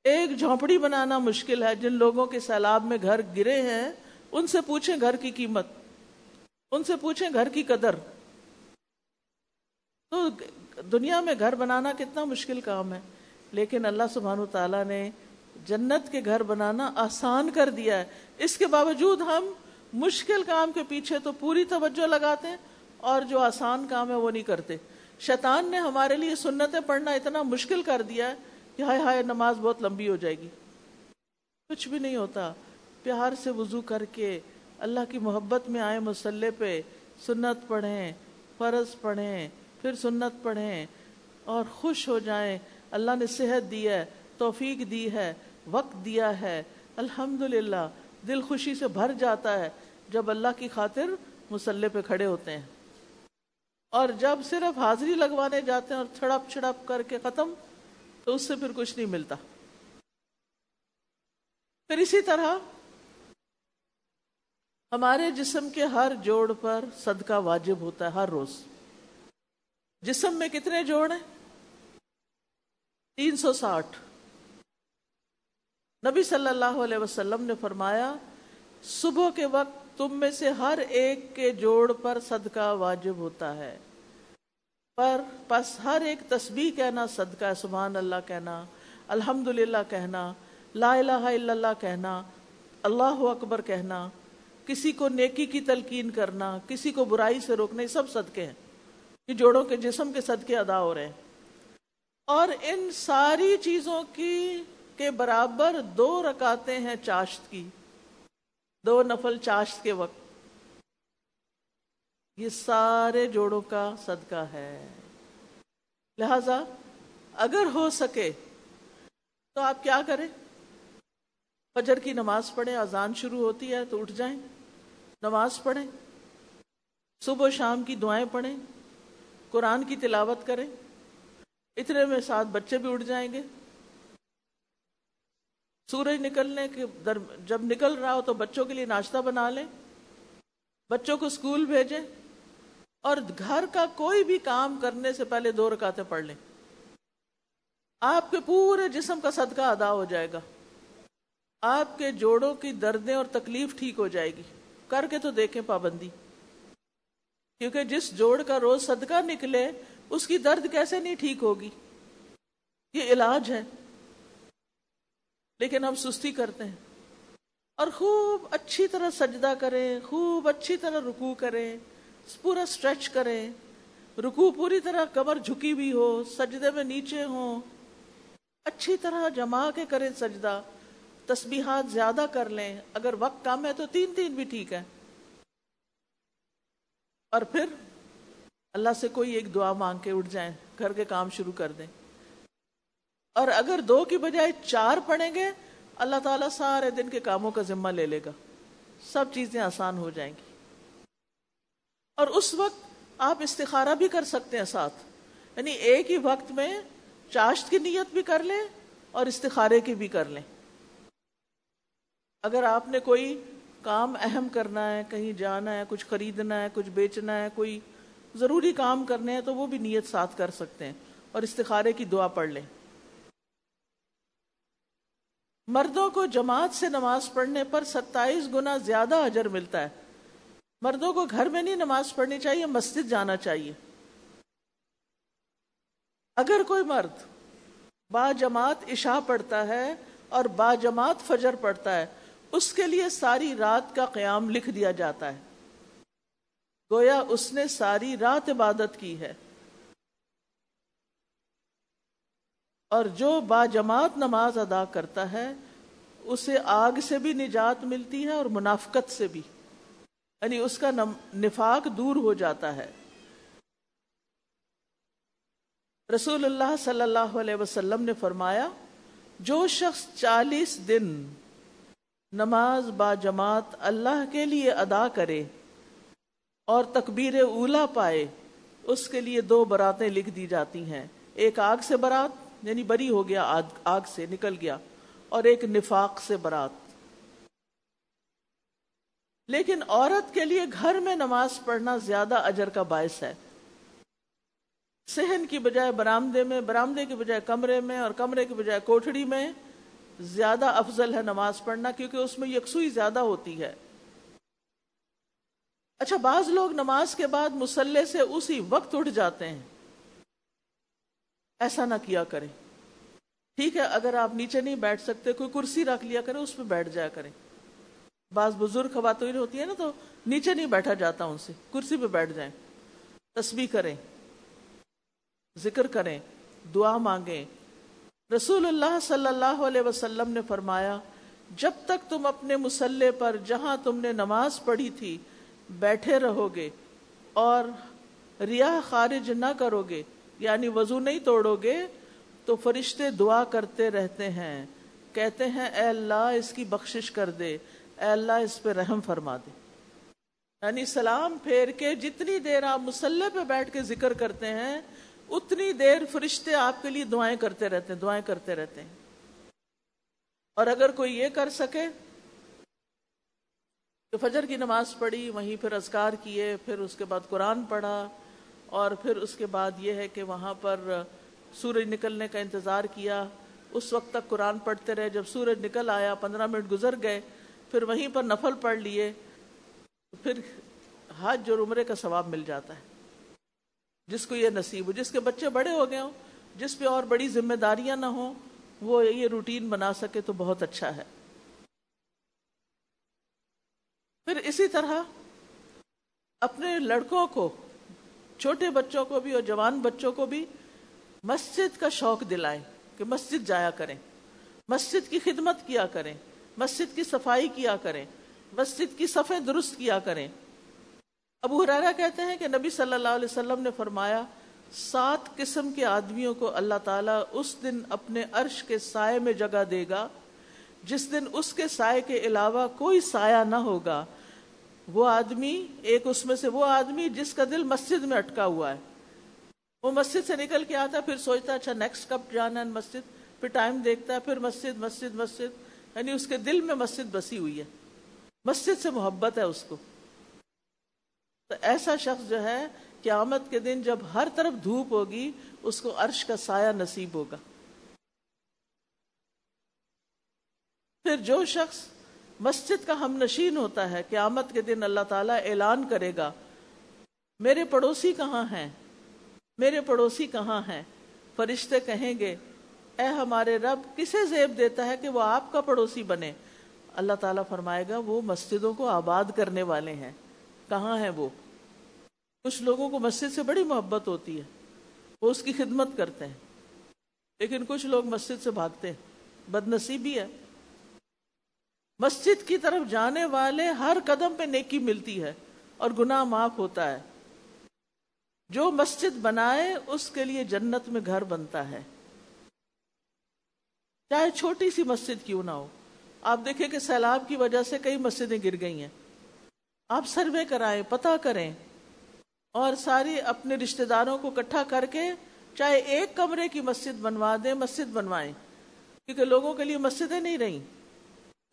ایک جھونپڑی بنانا مشکل ہے۔ جن لوگوں کے سیلاب میں گھر گرے ہیں، ان سے پوچھیں گھر کی قیمت۔ ان سے پوچھیں گھر کی قدر۔ تو دنیا میں گھر بنانا کتنا مشکل کام ہے۔ لیکن اللہ سبحانہ تعالیٰ نے جنت کے گھر بنانا آسان کر دیا ہے۔ اس کے باوجود ہم مشکل کام کے پیچھے تو پوری توجہ لگاتے ہیں اور جو آسان کام ہے وہ نہیں کرتے۔ شیطان نے ہمارے لیے سنتیں پڑھنا اتنا مشکل کر دیا ہے کہ ہائے ہائے نماز بہت لمبی ہو جائے گی۔ کچھ بھی نہیں ہوتا۔ پیار سے وضو کر کے اللہ کی محبت میں آئے مسلح پہ سنت پڑھیں، فرض پڑھیں، پھر سنت پڑھیں اور خوش ہو جائیں۔ اللہ نے صحت دی ہے، توفیق دی ہے، وقت دیا ہے۔ الحمد دل خوشی سے بھر جاتا ہے جب اللہ کی خاطر مسلح پہ کھڑے ہوتے ہیں۔ اور جب صرف حاضری لگوانے جاتے ہیں اور چھڑپ چھڑپ کر کے ختم، تو اس سے پھر کچھ نہیں ملتا۔ پھر اسی طرح ہمارے جسم کے ہر جوڑ پر صدقہ واجب ہوتا ہے ہر روز۔ جسم میں کتنے جوڑ ہیں؟ تین سو ساٹھ۔ نبی صلی اللہ علیہ وسلم نے فرمایا، صبح کے وقت تم میں سے ہر ایک کے جوڑ پر صدقہ واجب ہوتا ہے۔ پر پس ہر ایک تسبیح کہنا، صدقہ، سبحان اللہ کہنا الحمد للہ کہنا، لا الہ الا اللہ کہنا، اللہ اکبر کہنا، کسی کو نیکی کی تلقین کرنا، کسی کو برائی سے روکنا یہ سب صدقے ہیں۔ یہ جوڑوں کے جسم کے صدقے ادا ہو رہے ہیں۔ اور ان ساری چیزوں کی کے برابر دو رکاتے ہیں چاشت کی، دو نفل چاشت کے وقت۔ یہ سارے جوڑوں کا صدقہ ہے۔ لہذا اگر ہو سکے تو آپ کیا کریں؟ فجر کی نماز پڑھیں، اذان شروع ہوتی ہے تو اٹھ جائیں، نماز پڑھیں، صبح و شام کی دعائیں پڑھیں، قرآن کی تلاوت کریں۔ اتنے میں ساتھ بچے بھی اٹھ جائیں گے۔ سورج نکلنے کے در، جب نکل رہا ہو تو بچوں کے لیے ناشتہ بنا لیں۔ بچوں کو اسکول بھیجیں۔ اور گھر کا کوئی بھی کام کرنے سے پہلے دو رکاتے پڑھ لیں۔ آپ کے پورے جسم کا صدقہ ادا ہو جائے گا۔ آپ کے جوڑوں کی دردیں اور تکلیف ٹھیک ہو جائے گی۔ کر کے تو دیکھیں پابندی۔ کیونکہ جس جوڑ کا روز صدقہ نکلے اس کی درد کیسے نہیں ٹھیک ہوگی؟ یہ علاج ہے۔ لیکن ہم سستی کرتے ہیں۔ اور خوب اچھی طرح سجدہ کریں، خوب اچھی طرح رکو کریں، پورا سٹریچ کریں۔ رکو پوری طرح کمر جھکی بھی ہو، سجدے میں نیچے ہوں۔ اچھی طرح جما کے کریں سجدہ۔ تسبیحات زیادہ کر لیں۔ اگر وقت کم ہے تو تین تین بھی ٹھیک ہے۔ اور پھر اللہ سے کوئی ایک دعا مانگ کے اٹھ جائیں، گھر کے کام شروع کر دیں۔ اور اگر دو کی بجائے چار پڑھیں گے، اللہ تعالیٰ سارے دن کے کاموں کا ذمہ لے لے گا۔ سب چیزیں آسان ہو جائیں گی۔ اور اس وقت آپ استخارہ بھی کر سکتے ہیں ساتھ۔ یعنی ایک ہی وقت میں چاشت کی نیت بھی کر لیں اور استخارے کی بھی کر لیں۔ اگر آپ نے کوئی کام اہم کرنا ہے، کہیں جانا ہے، کچھ خریدنا ہے، کچھ بیچنا ہے، کوئی ضروری کام کرنے ہیں تو وہ بھی نیت ساتھ کر سکتے ہیں اور استخارے کی دعا پڑھ لیں۔ مردوں کو جماعت سے نماز پڑھنے پر ستائیس گنا زیادہ اجر ملتا ہے۔ مردوں کو گھر میں نہیں نماز پڑھنی چاہیے، مسجد جانا چاہیے۔ اگر کوئی مرد با جماعت عشاء پڑھتا ہے اور با جماعت فجر پڑھتا ہے، اس کے لیے ساری رات کا قیام لکھ دیا جاتا ہے۔ گویا اس نے ساری رات عبادت کی ہے۔ اور جو با جماعت نماز ادا کرتا ہے، اسے آگ سے بھی نجات ملتی ہے اور منافقت سے بھی۔ یعنی اس کا نفاق دور ہو جاتا ہے۔ رسول اللہ صلی اللہ علیہ وسلم نے فرمایا، جو شخص چالیس دن نماز با جماعت اللہ کے لیے ادا کرے اور تکبیر اولا پائے، اس کے لیے دو براتیں لکھ دی جاتی ہیں۔ ایک آگ سے برات یعنی بری ہو گیا، آگ آگ سے نکل گیا، اور ایک نفاق سے برات۔ لیکن عورت کے لیے گھر میں نماز پڑھنا زیادہ اجر کا باعث ہے۔ صحن کی بجائے برامدے میں، برامدے کی بجائے کمرے میں، اور کمرے کی بجائے کوٹڑی میں زیادہ افضل ہے نماز پڑھنا، کیونکہ اس میں یکسوئی زیادہ ہوتی ہے۔ اچھا بعض لوگ نماز کے بعد مسلح سے اسی وقت اٹھ جاتے ہیں۔ ایسا نہ کیا کریں۔ ٹھیک ہے، اگر آپ نیچے نہیں بیٹھ سکتے، کوئی کرسی رکھ لیا کریں، اس پہ بیٹھ جایا کریں۔ بعض بزرگ خواتین ہوتی ہیں نا، تو نیچے نہیں بیٹھا جاتا ان سے، کرسی پہ بیٹھ جائیں۔ تسبیح کریں، ذکر کریں، دعا مانگیں۔ رسول اللہ صلی اللہ علیہ وسلم نے فرمایا، جب تک تم اپنے مسلح پر، جہاں تم نے نماز پڑھی تھی بیٹھے رہو گے اور ریا خارج نہ کرو گے یعنی وضو نہیں توڑو گے، تو فرشتے دعا کرتے رہتے ہیں، کہتے ہیں، اے اللہ اس کی بخشش کر دے، اے اللہ اس پہ رحم فرما دے۔ یعنی سلام پھیر کے جتنی دیر آپ مسلح پہ بیٹھ کے ذکر کرتے ہیں، اتنی دیر فرشتے آپ کے لیے دعائیں کرتے رہتے ہیں، دعائیں کرتے رہتے ہیں۔ اور اگر کوئی یہ کر سکے تو فجر کی نماز پڑھی، وہیں پھر اذکار کیے، پھر اس کے بعد قرآن پڑھا، اور پھر اس کے بعد یہ ہے کہ وہاں پر سورج نکلنے کا انتظار کیا۔ اس وقت تک قرآن پڑھتے رہے۔ جب سورج نکل آیا، پندرہ منٹ گزر گئے، پھر وہیں پر نفل پڑھ لیے، پھر حج اور عمرے کا ثواب مل جاتا ہے۔ جس کو یہ نصیب ہو، جس کے بچے بڑے ہو گئے ہوں، جس پہ اور بڑی ذمہ داریاں نہ ہوں، وہ یہ روٹین بنا سکے تو بہت اچھا ہے۔ پھر اسی طرح اپنے لڑکوں کو، چھوٹے بچوں کو بھی اور جوان بچوں کو بھی مسجد کا شوق دلائیں کہ مسجد جایا کریں، مسجد کی خدمت کیا کریں، مسجد کی صفائی کیا کریں، مسجد کی صفیں درست کیا کریں۔ ابو حرارا کہتے ہیں کہ نبی صلی اللہ علیہ وسلم نے فرمایا، سات قسم کے آدمیوں کو اللہ تعالیٰ اس دن اپنے عرش کے سائے میں جگہ دے گا، جس دن اس کے سائے کے علاوہ کوئی سایہ نہ ہوگا۔ وہ آدمی، ایک اس میں سے وہ آدمی جس کا دل مسجد میں اٹکا ہوا ہے۔ وہ مسجد سے نکل کے آتا، پھر سوچتا اچھا نیکسٹ کب جانا ہے مسجد؟ پھر ٹائم دیکھتا ہے پھر مسجد مسجد مسجد۔ یعنی اس کے دل میں مسجد بسی ہوئی ہے۔ مسجد سے محبت ہے اس کو۔ تو ایسا شخص جو ہے، قیامت کے دن جب ہر طرف دھوپ ہوگی، اس کو عرش کا سایہ نصیب ہوگا۔ پھر جو شخص مسجد کا ہم نشین ہوتا ہے، قیامت کے دن اللہ تعالیٰ اعلان کرے گا، میرے پڑوسی کہاں ہیں؟ میرے پڑوسی کہاں ہیں؟ فرشتے کہیں گے، اے ہمارے رب، کسے زیب دیتا ہے کہ وہ آپ کا پڑوسی بنے؟ اللہ تعالیٰ فرمائے گا، وہ مسجدوں کو آباد کرنے والے ہیں۔ کہاں ہیں وہ؟ کچھ لوگوں کو مسجد سے بڑی محبت ہوتی ہے، وہ اس کی خدمت کرتے ہیں۔ لیکن کچھ لوگ مسجد سے بھاگتے ہیں۔ بد نصیبی ہے۔ مسجد کی طرف جانے والے ہر قدم پہ نیکی ملتی ہے اور گناہ معاف ہوتا ہے۔ جو مسجد بنائے، اس کے لیے جنت میں گھر بنتا ہے۔ چاہے چھوٹی سی مسجد کیوں نہ ہو۔ آپ دیکھیں کہ سیلاب کی وجہ سے کئی مسجدیں گر گئی ہیں۔ آپ سروے کرائیں، پتہ کریں۔ اور ساری اپنے رشتہ داروں کو اکٹھا کر کے چاہے ایک کمرے کی مسجد بنوا دیں، مسجد بنوائیں۔ کیونکہ لوگوں کے لیے مسجدیں نہیں رہی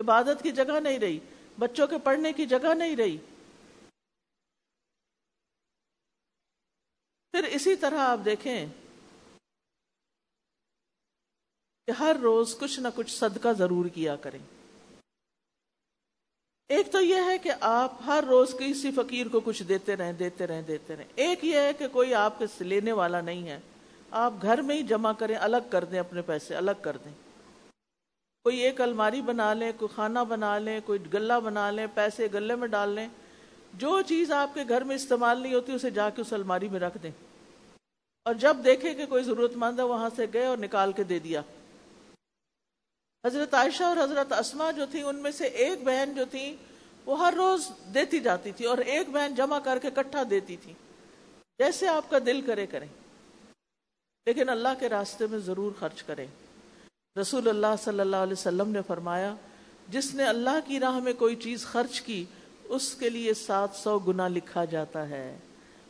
عبادت کی جگہ نہیں رہی، بچوں کے پڑھنے کی جگہ نہیں رہی۔ پھر اسی طرح آپ دیکھیں کہ ہر روز کچھ نہ کچھ صدقہ ضرور کیا کریں۔ ایک تو یہ ہے کہ آپ ہر روز کسی فقیر کو کچھ دیتے رہیں دیتے رہیں دیتے رہیں۔ ایک یہ ہے کہ کوئی آپ کے لینے والا نہیں ہے۔ آپ گھر میں ہی جمع کریں، الگ کر دیں اپنے پیسے، الگ کر دیں۔ کوئی ایک الماری بنا لیں، کوئی کھانا بنا لیں، کوئی گلہ بنا لیں، پیسے گلے میں ڈال لیں۔ جو چیز آپ کے گھر میں استعمال نہیں ہوتی، اسے جا کے اس الماری میں رکھ دیں۔ اور جب دیکھیں کہ کوئی ضرورت مند ہے، وہاں سے گئے اور نکال کے دے دیا۔ حضرت عائشہ اور حضرت اسما جو تھی ان میں سے ایک بہن جو تھی، وہ ہر روز دیتی جاتی تھی اور ایک بہن جمع کر کے کٹھا دیتی تھی۔ جیسے آپ کا دل کرے کریں۔ لیکن اللہ کے راستے میں ضرور خرچ کریں۔ رسول اللہ صلی اللہ علیہ وسلم نے فرمایا، جس نے اللہ کی راہ میں کوئی چیز خرچ کی، اس کے لیے سات سو گنا لکھا جاتا ہے۔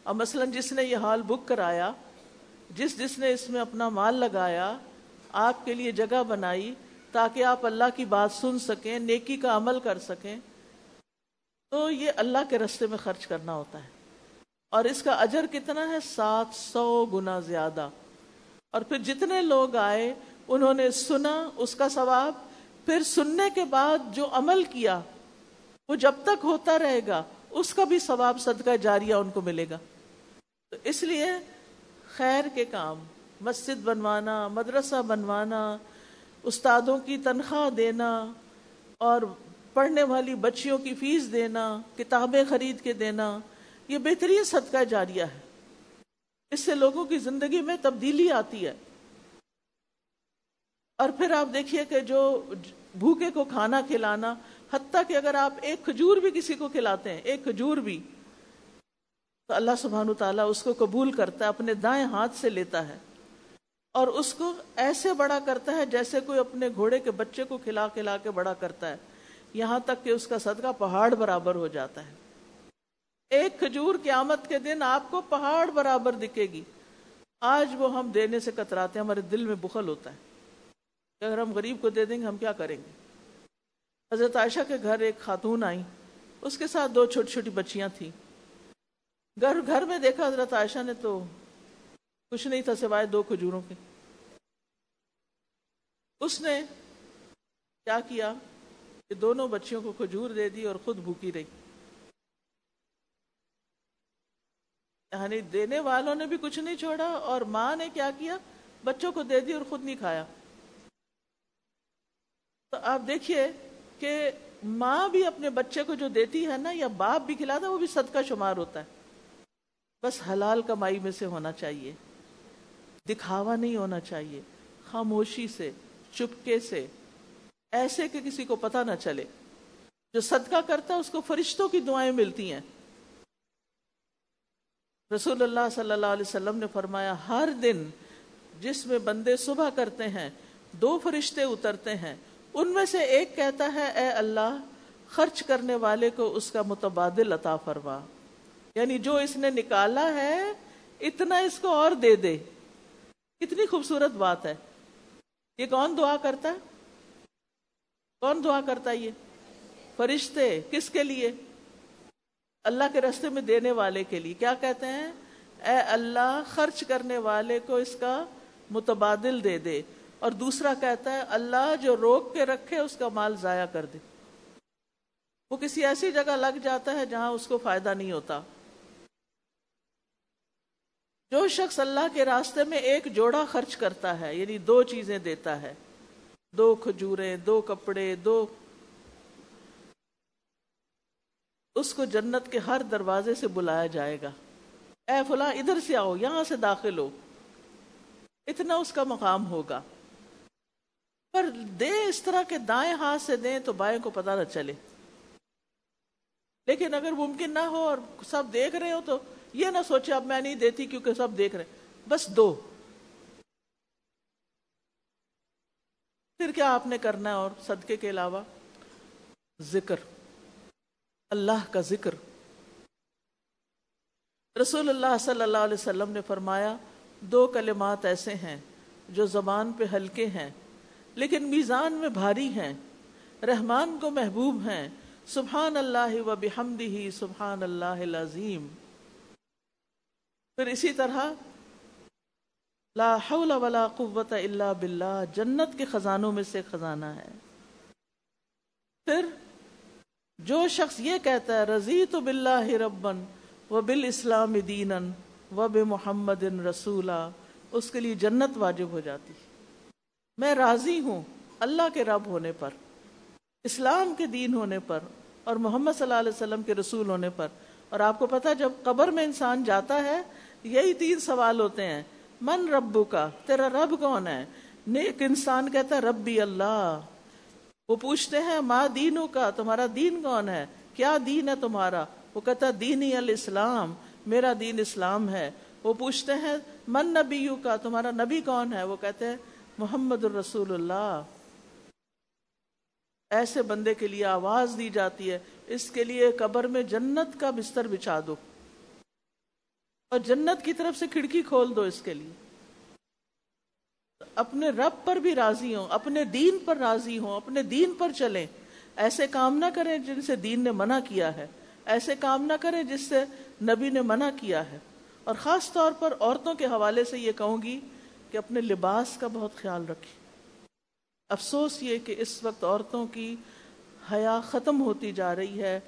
اور مثلا جس نے یہ حال بک کرایا، جس جس نے اس میں اپنا مال لگایا، آپ کے لیے جگہ بنائی، تاکہ آپ اللہ کی بات سن سکیں، نیکی کا عمل کر سکیں، تو یہ اللہ کے رستے میں خرچ کرنا ہوتا ہے۔ اور اس کا اجر کتنا ہے؟ سات سو گنا زیادہ۔ اور پھر جتنے لوگ آئے انہوں نے سنا اس کا ثواب، پھر سننے کے بعد جو عمل کیا، وہ جب تک ہوتا رہے گا، اس کا بھی ثواب صدقہ جاریہ ان کو ملے گا۔ تو اس لیے خیر کے کام، مسجد بنوانا، مدرسہ بنوانا، استادوں کی تنخواہ دینا، اور پڑھنے والی بچیوں کی فیس دینا، کتابیں خرید کے دینا، یہ بہترین صدقہ جاریہ ہے۔ اس سے لوگوں کی زندگی میں تبدیلی آتی ہے۔ اور پھر آپ دیکھیے کہ جو بھوکے کو کھانا کھلانا، حتیٰ کہ اگر آپ ایک کھجور بھی کسی کو کھلاتے ہیں، ایک کھجور بھی، تو اللہ سبحانہ تعالیٰ اس کو قبول کرتا ہے، اپنے دائیں ہاتھ سے لیتا ہے۔ اور اس کو ایسے بڑا کرتا ہے جیسے کوئی اپنے گھوڑے کے بچے کو کھلا کھلا کے بڑا کرتا ہے۔ یہاں تک کہ اس کا صدقہ پہاڑ برابر ہو جاتا ہے۔ ایک کھجور قیامت کے دن آپ کو پہاڑ برابر دکھے گی۔ آج وہ ہم دینے سے کتراتے ہیں، ہمارے دل میں بخل ہوتا ہے۔ اگر ہم غریب کو دے دیں گے، ہم کیا کریں گے؟ حضرت عائشہ کے گھر ایک خاتون آئی اس کے ساتھ دو چھوٹی چھوٹی بچیاں تھیں۔ گھر گھر میں دیکھا حضرت عائشہ نے تو کچھ نہیں تھا سوائے دو کھجوروں کے۔ اس نے کیا کیا کہ دونوں بچیوں کو کھجور دے دی اور خود بھوکی رہی۔ یعنی دینے والوں نے بھی کچھ نہیں چھوڑا اور ماں نے کیا کیا؟ بچوں کو دے دی اور خود نہیں کھایا۔ تو آپ دیکھیے کہ ماں بھی اپنے بچے کو جو دیتی ہے نا یا باپ بھی کھلاتا وہ بھی صدقہ شمار ہوتا ہے۔ بس حلال کمائی میں سے ہونا چاہیے۔ دکھاوا نہیں ہونا چاہیے۔ خاموشی سے، چپکے سے۔ ایسے کہ کسی کو پتہ نہ چلے۔ جو صدقہ کرتا ہے، اس کو فرشتوں کی دعائیں ملتی ہیں۔ رسول اللہ صلی اللہ علیہ وسلم نے فرمایا، ہر دن جس میں بندے صبح کرتے ہیں، دو فرشتے اترتے ہیں۔ ان میں سے ایک کہتا ہے، اے اللہ، خرچ کرنے والے کو اس کا متبادل عطا فرما۔ یعنی جو اس نے نکالا ہے، اتنا اس کو اور دے دے۔ کتنی خوبصورت بات ہے۔ یہ کون دعا کرتا ہے؟ کون دعا کرتا ہے یہ؟ فرشتے، کس کے لیے؟ اللہ کے رستے میں دینے والے کے لیے۔ کیا کہتے ہیں؟ اے اللہ، خرچ کرنے والے کو اس کا متبادل دے دے۔ اور دوسرا کہتا ہے، اللہ جو روک کے رکھے، اس کا مال ضائع کر دے۔ وہ کسی ایسی جگہ لگ جاتا ہے جہاں اس کو فائدہ نہیں ہوتا۔ جو شخص اللہ کے راستے میں ایک جوڑا خرچ کرتا ہے یعنی دو چیزیں دیتا ہے۔ دو کھجورے دو کپڑے، دو۔ اس کو جنت کے ہر دروازے سے بلایا جائے گا۔ اے فلاں، ادھر سے آؤ، یہاں سے داخل ہو۔ اتنا اس کا مقام ہوگا۔ پر دے اس طرح کے دائیں ہاتھ سے دیں تو بائیں کو پتہ نہ چلے۔ لیکن اگر ممکن نہ ہو اور سب دیکھ رہے ہو تو یہ نہ سوچے اب میں نہیں دیتی کیونکہ سب دیکھ رہے بس دو۔ پھر کیا آپ نے کرنا ہے اور صدقے کے علاوہ؟ ذکر۔ اللہ کا ذکر۔ رسول اللہ صلی اللہ علیہ وسلم نے فرمایا، دو کلمات ایسے ہیں جو زبان پہ ہلکے ہیں۔ لیکن میزان میں بھاری ہیں، رحمان کو محبوب ہیں۔ سبحان اللہ و بحمدہ، سبحان اللہ العظیم۔ پھر اسی طرح، لا حول ولا قوت الا باللہ، جنت کے خزانوں میں سے خزانہ ہے۔ پھر، جو شخص یہ کہتا ہے رضی تو بلّہ ربن و بال اسلام دین و بے محمد رسولہ اس کے لیے جنت واجب ہو جاتی۔ میں راضی ہوں اللہ کے رب ہونے پر، اسلام کے دین ہونے پر اور محمد صلی اللہ علیہ وسلم کے رسول ہونے پر۔ اور آپ کو پتا جب قبر میں انسان جاتا ہے، یہی تین سوال ہوتے ہیں۔ من ربو کا تیرا رب کون ہے؟ نیک انسان کہتا ہے، ربی اللہ۔ وہ پوچھتے ہیں ماں دینوں کا تمہارا دین کون ہے؟ کیا دین ہے تمہارا؟ وہ کہتا ہے، دینی الاسلام، میرا دین اسلام ہے۔ وہ پوچھتے ہیں، من نبیو کا تمہارا نبی کون ہے؟ وہ کہتے ہیں محمد الرسول اللہ۔ ایسے بندے کے لیے آواز دی جاتی ہے، اس کے لیے قبر میں جنت کا بستر بچھا دو۔ اور جنت کی طرف سے کھڑکی کھول دو اس کے لیے۔ اپنے رب پر بھی راضی ہوں، اپنے دین پر راضی ہوں، اپنے دین پر چلیں۔ ایسے کام نہ کریں جن سے دین نے منع کیا ہے۔ ایسے کام نہ کریں جس سے نبی نے منع کیا ہے۔ اور خاص طور پر عورتوں کے حوالے سے یہ کہوں گی کہ اپنے لباس کا بہت خیال رکھیں۔ افسوس یہ کہ اس وقت عورتوں کی حیا ختم ہوتی جا رہی ہے۔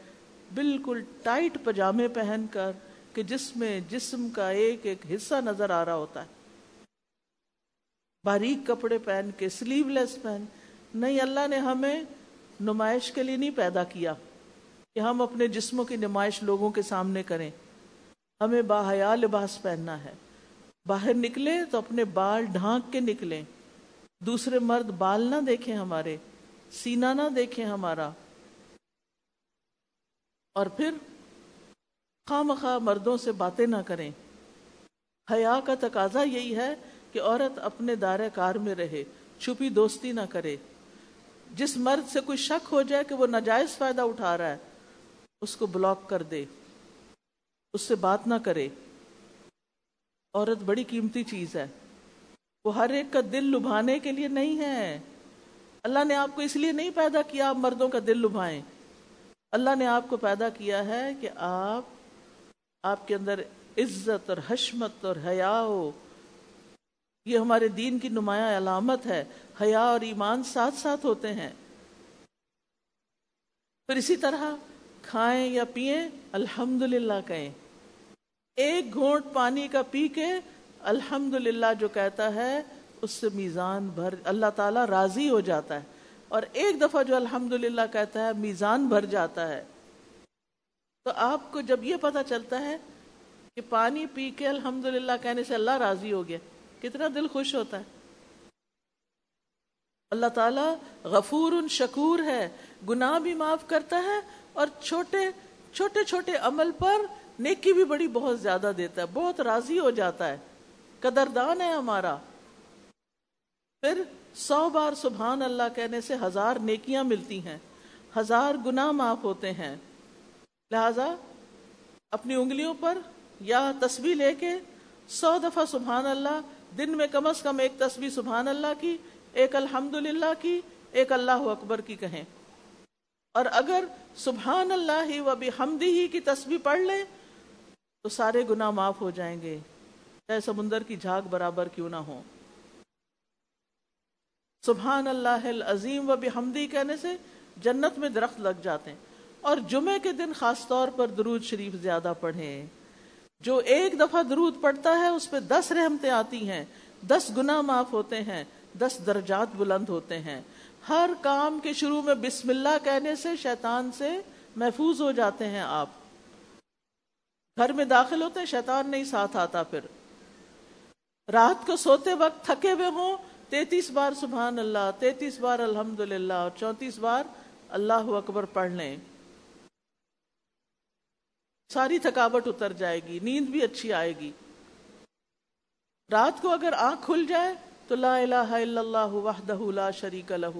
بالکل ٹائٹ پجامے پہن کر کہ جس میں جسم کا ایک ایک حصہ نظر آ رہا ہوتا ہے۔ باریک کپڑے پہن کے سلیو لیس پہن۔ نہیں، اللہ نے ہمیں نمائش کے لیے نہیں پیدا کیا کہ ہم اپنے جسموں کی نمائش لوگوں کے سامنے کریں۔ ہمیں باحیا لباس پہننا ہے۔ باہر نکلے تو اپنے بال ڈھانک کے نکلیں دوسرے مرد بال نہ دیکھیں ہمارے سینا نہ دیکھیں ہمارا۔ اور پھر خواہ مخواہ مردوں سے باتیں نہ کریں۔ حیا کا تقاضا یہی ہے کہ عورت اپنے دائر کار میں رہے، چھپی دوستی نہ کرے۔ جس مرد سے کوئی شک ہو جائے کہ وہ ناجائز فائدہ اٹھا رہا ہے، اس کو بلاک کر دے۔ اس سے بات نہ کرے۔ عورت بڑی قیمتی چیز ہے۔ وہ ہر ایک کا دل لبھانے کے لیے نہیں ہے۔ اللہ نے آپ کو اس لیے نہیں پیدا کیا آپ مردوں کا دل لبھائیں۔ اللہ نے آپ کو پیدا کیا ہے کہ آپ آپ کے اندر عزت اور حشمت اور حیا ہو۔ یہ ہمارے دین کی نمایاں علامت ہے۔ حیا اور ایمان ساتھ ساتھ ہوتے ہیں۔ پھر اسی طرح کھائیں یا پیئیں الحمد للہ کہیں۔ ایک گھونٹ پانی کا پی کے الحمد للہ جو کہتا ہے، اس سے میزان بھر، اللہ تعالیٰ راضی ہو جاتا ہے۔ اور ایک دفعہ جو الحمد للہ کہتا ہے، میزان بھر جاتا ہے۔ تو آپ کو جب یہ پتا چلتا ہے کہ پانی پی کے الحمد للہ کہنے سے اللہ راضی ہو گیا، کتنا دل خوش ہوتا ہے۔ اللہ تعالیٰ غفور شکور ہے، گناہ بھی معاف کرتا ہے اور چھوٹے چھوٹے چھوٹے عمل پر نیکی بھی بڑی بہت زیادہ دیتا ہے، بہت راضی ہو جاتا ہے۔ قدردان ہے ہمارا۔ پھر سو بار سبحان اللہ کہنے سے ہزار نیکیاں ملتی ہیں، ہزار گناہ معاف ہوتے ہیں۔ لہذا اپنی انگلیوں پر یا تسبیح لے کے سو دفعہ سبحان اللہ، دن میں کم از کم ایک تسبیح سبحان اللہ کی، ایک الحمد کی، ایک اللہ اکبر کی کہیں۔ اور اگر سبحان اللہ و بحمدی ہی کی تسبیح پڑھ لیں تو سارے گناہ معاف ہو جائیں گے۔ چاہے سمندر کی جھاگ برابر کیوں نہ ہو سبحان اللہ عظیم و بحمدی کہنے سے جنت میں درخت لگ جاتے ہیں۔ اور جمعے کے دن خاص طور پر درود شریف زیادہ پڑھیں۔ جو ایک دفعہ درود پڑھتا ہے، اس پہ دس رحمتیں آتی ہیں۔ دس گنا معاف ہوتے ہیں۔ دس درجات بلند ہوتے ہیں۔ ہر کام کے شروع میں بسم اللہ کہنے سے شیطان سے محفوظ ہو جاتے ہیں آپ۔ گھر میں داخل ہوتے ہیں شیطان نہیں ساتھ آتا پھر۔ رات کو سوتے وقت تھکے ہوئے ہوں، تینتیس بار سبحان اللہ، تینتیس بار الحمد للہ اور چونتیس بار اللہ اکبر پڑھ لیں۔ ساری تھکاوٹ اتر جائے گی، نیند بھی اچھی آئے گی۔ رات کو اگر آنکھ کھل جائے تو لا الہ الا اللہ وحدہ لا شریک لہ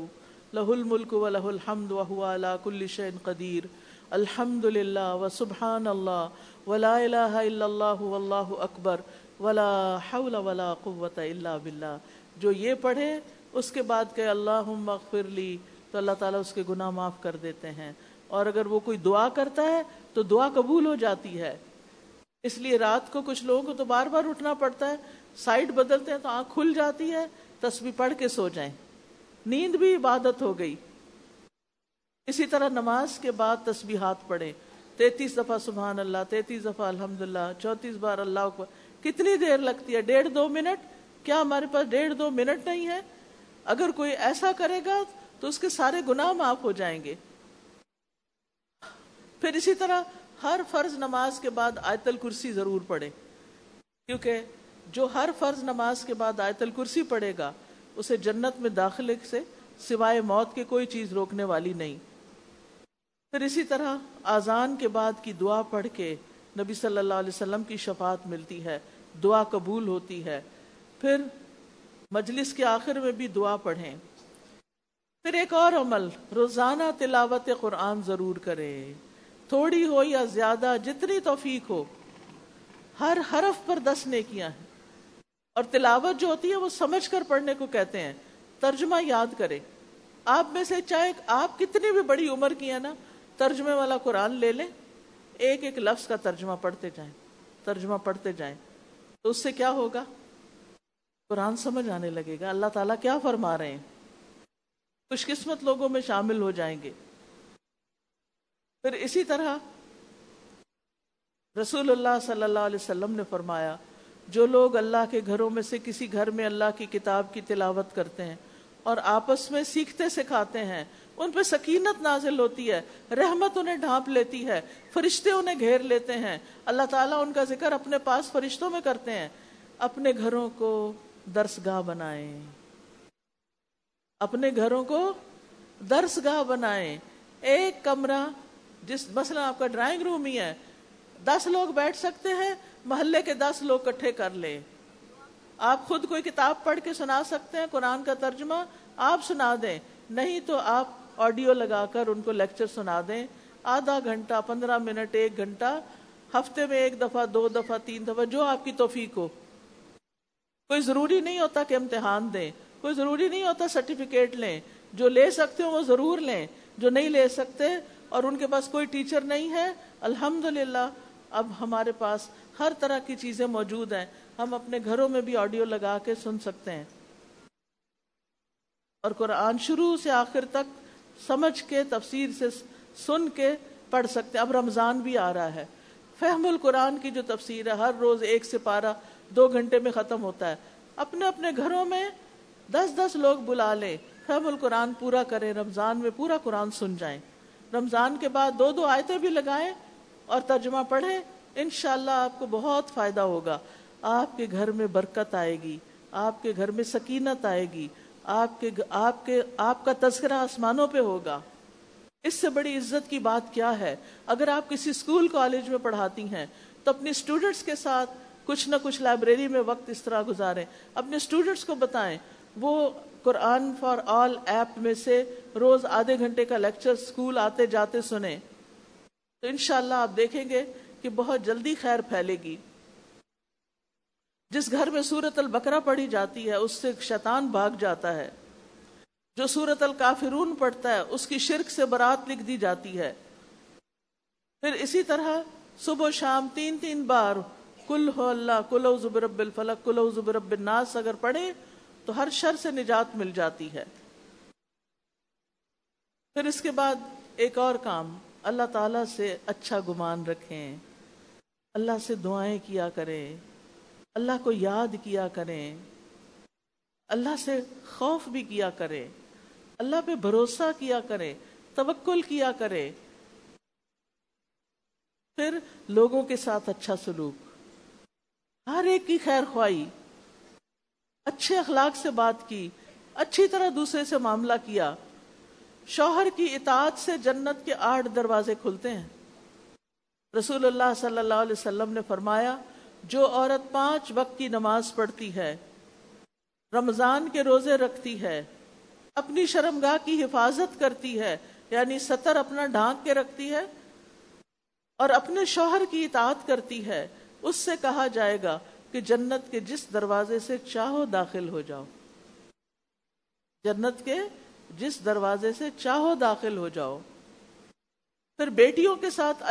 لہ الملک و لہ الحمد وهو على كل شيء قدیر۔ الحمد للہ و سبحان اللہ ولا الہ الا اللہ واللہ اکبر ولا حول ولا قوت الا باللہ۔ جو یہ پڑھے، اس کے بعد کہ اللہم اغفر لی۔ تو اللہ تعالیٰ اس کے گناہ معاف کر دیتے ہیں۔ اور اگر وہ کوئی دعا کرتا ہے، تو دعا قبول ہو جاتی ہے۔ اس لیے رات کو کچھ لوگوں کو تو بار بار اٹھنا پڑتا ہے۔ سائڈ بدلتے ہیں تو آنکھ کھل جاتی ہے۔ تسبیح پڑھ کے سو جائیں۔ نیند بھی عبادت ہو گئی۔ اسی طرح نماز کے بعد تسبیحات پڑھیں۔ تینتیس دفعہ سبحان اللہ، تینتیس دفعہ الحمد للہ چونتیس بار اللہ کو کتنی دیر لگتی ہے؟ ڈیڑھ دو منٹ؟ کیا ہمارے پاس ڈیڑھ دو منٹ نہیں ہے؟ اگر کوئی ایسا کرے گا تو اس کے سارے گناہ معاف ہو جائیں گے۔ پھر اسی طرح ہر فرض نماز کے بعد آیت الکرسی ضرور پڑھے کیونکہ جو ہر فرض نماز کے بعد آیت الکرسی پڑھے گا، اسے جنت میں داخلے سے سوائے موت کے کوئی چیز روکنے والی نہیں۔ پھر اسی طرح آزان کے بعد کی دعا پڑھ کے نبی صلی اللہ علیہ وسلم کی شفاعت ملتی ہے، دعا قبول ہوتی ہے۔ پھر مجلس کے آخر میں بھی دعا پڑھیں۔ پھر ایک اور عمل، روزانہ تلاوت قرآن ضرور کرے تھوڑی ہو یا زیادہ، جتنی توفیق ہو، ہر حرف پر دس نیکیاں ہیں۔ اور تلاوت جو ہوتی ہے، وہ سمجھ کر پڑھنے کو کہتے ہیں۔ ترجمہ یاد کرے آپ میں سے چاہے آپ کتنی بھی بڑی عمر کی ہے نا ترجمے والا قرآن لے لیں، ایک ایک لفظ کا ترجمہ پڑھتے جائیں، ترجمہ پڑھتے جائیں، تو اس سے کیا ہوگا؟ قرآن سمجھ آنے لگے گا۔ اللہ تعالیٰ کیا فرما رہے ہیں؟ خوش قسمت لوگوں میں شامل ہو جائیں گے۔ پھر اسی طرح رسول اللہ صلی اللہ علیہ وسلم نے فرمایا، جو لوگ اللہ کے گھروں میں سے کسی گھر میں اللہ کی کتاب کی تلاوت کرتے ہیں اور آپس میں سیکھتے سکھاتے ہیں۔ ان پہ سکینت نازل ہوتی ہے، رحمت انہیں ڈھانپ لیتی ہے، فرشتے انہیں گھیر لیتے ہیں۔ اللہ تعالیٰ ان کا ذکر اپنے پاس فرشتوں میں کرتے ہیں۔ اپنے گھروں کو درس گاہ بنائیں۔ اپنے گھروں کو درس گاہ بنائیں۔ ایک کمرہ جس مثلا آپ کا ڈرائنگ روم ہی ہے، دس لوگ بیٹھ سکتے ہیں، محلے کے دس لوگ کٹھے کر لیں۔ آپ خود کوئی کتاب پڑھ کے سنا سکتے ہیں، قرآن کا ترجمہ آپ سنا دیں، نہیں تو آپ آڈیو لگا کر ان کو لیکچر سنا دیں۔ آدھا گھنٹہ، پندرہ منٹ، ایک گھنٹہ، ہفتے میں ایک دفعہ، دو دفعہ، تین دفعہ، جو آپ کی توفیق ہو۔ کوئی ضروری نہیں ہوتا کہ امتحان دیں، کوئی ضروری نہیں ہوتا سرٹیفکیٹ لیں۔ جو لے سکتے ہو وہ ضرور لیں، جو نہیں لے سکتے اور ان کے پاس کوئی ٹیچر نہیں ہے الحمد اب ہمارے پاس ہر طرح کی چیزیں موجود ہیں۔ ہم اپنے گھروں میں بھی آڈیو لگا کے سن سکتے ہیں۔ اور قرآن شروع سے آخر تک سمجھ کے، تفسیر سے سن کے پڑھ سکتے ہیں۔ اب رمضان بھی آ رہا ہے۔ فہم القرآن کی جو تفسیر ہے، ہر روز ایک سے پارہ دو گھنٹے میں ختم ہوتا ہے۔ اپنے اپنے گھروں میں دس دس لوگ بلا لیں۔ فہم القرآن پورا کریں، رمضان میں پورا قرآن سن جائیں۔ رمضان کے بعد دو دو آیتیں بھی لگائیں اور ترجمہ پڑھیں، انشاءاللہ آپ کو بہت فائدہ ہوگا۔ آپ کے گھر میں برکت آئے گی، آپ کے گھر میں سکینت آئے گی، آپ کے آپ کے، آپ کا تذکرہ آسمانوں پہ ہوگا۔ اس سے بڑی عزت کی بات کیا ہے؟ اگر آپ کسی اسکول، کالج میں پڑھاتی ہیں تو اپنی اسٹوڈنٹس کے ساتھ کچھ نہ کچھ لائبریری میں وقت اس طرح گزاریں۔ اپنے اسٹوڈنٹس کو بتائیں، وہ قرآن فار آل ایپ میں سے روز آدھے گھنٹے کا لیکچر اسکول آتے جاتے سنیں۔ تو انشاءاللہ آپ دیکھیں گے کہ بہت جلدی خیر پھیلے گی۔ جس گھر میں سورت البقرہ پڑھی جاتی ہے، اس سے شیطان بھاگ جاتا ہے۔ جو سورت الکافرون پڑھتا ہے، اس کی شرک سے برات لکھ دی جاتی ہے۔ پھر اسی طرح صبح و شام تین تین بار کل ہو اللہ کلو زبرب الفلق کلو زبرب الناس، اگر پڑھے تو ہر شر سے نجات مل جاتی ہے۔ پھر اس کے بعد ایک اور کام، اللہ تعالی سے اچھا گمان رکھیں۔ اللہ سے دعائیں کیا کریں۔ اللہ کو یاد کیا کریں، اللہ سے خوف بھی کیا کریں، اللہ پہ بھروسہ کیا کریں، توکل کیا کرے پھر لوگوں کے ساتھ اچھا سلوک۔ ہر ایک کی خیر خواہی، اچھے اخلاق سے بات کی، اچھی طرح دوسرے سے معاملہ کیا۔ شوہر کی اطاعت سے جنت کے آٹھ دروازے کھلتے ہیں۔ رسول اللہ صلی اللہ علیہ وسلم نے فرمایا جو عورت پانچ وقت کی نماز پڑھتی ہے، رمضان کے روزے رکھتی ہے، اپنی شرمگاہ کی حفاظت کرتی ہے یعنی سطر اپنا ڈھانک کے رکھتی ہے اور اپنے شوہر کی اطاعت کرتی ہے، اس سے کہا جائے گا کہ جنت کے جس دروازے سے چاہو داخل ہو جاؤ۔ جنت کے جس دروازے سے چاہو داخل ہو جاؤ۔ پھر بیٹیوں کے ساتھ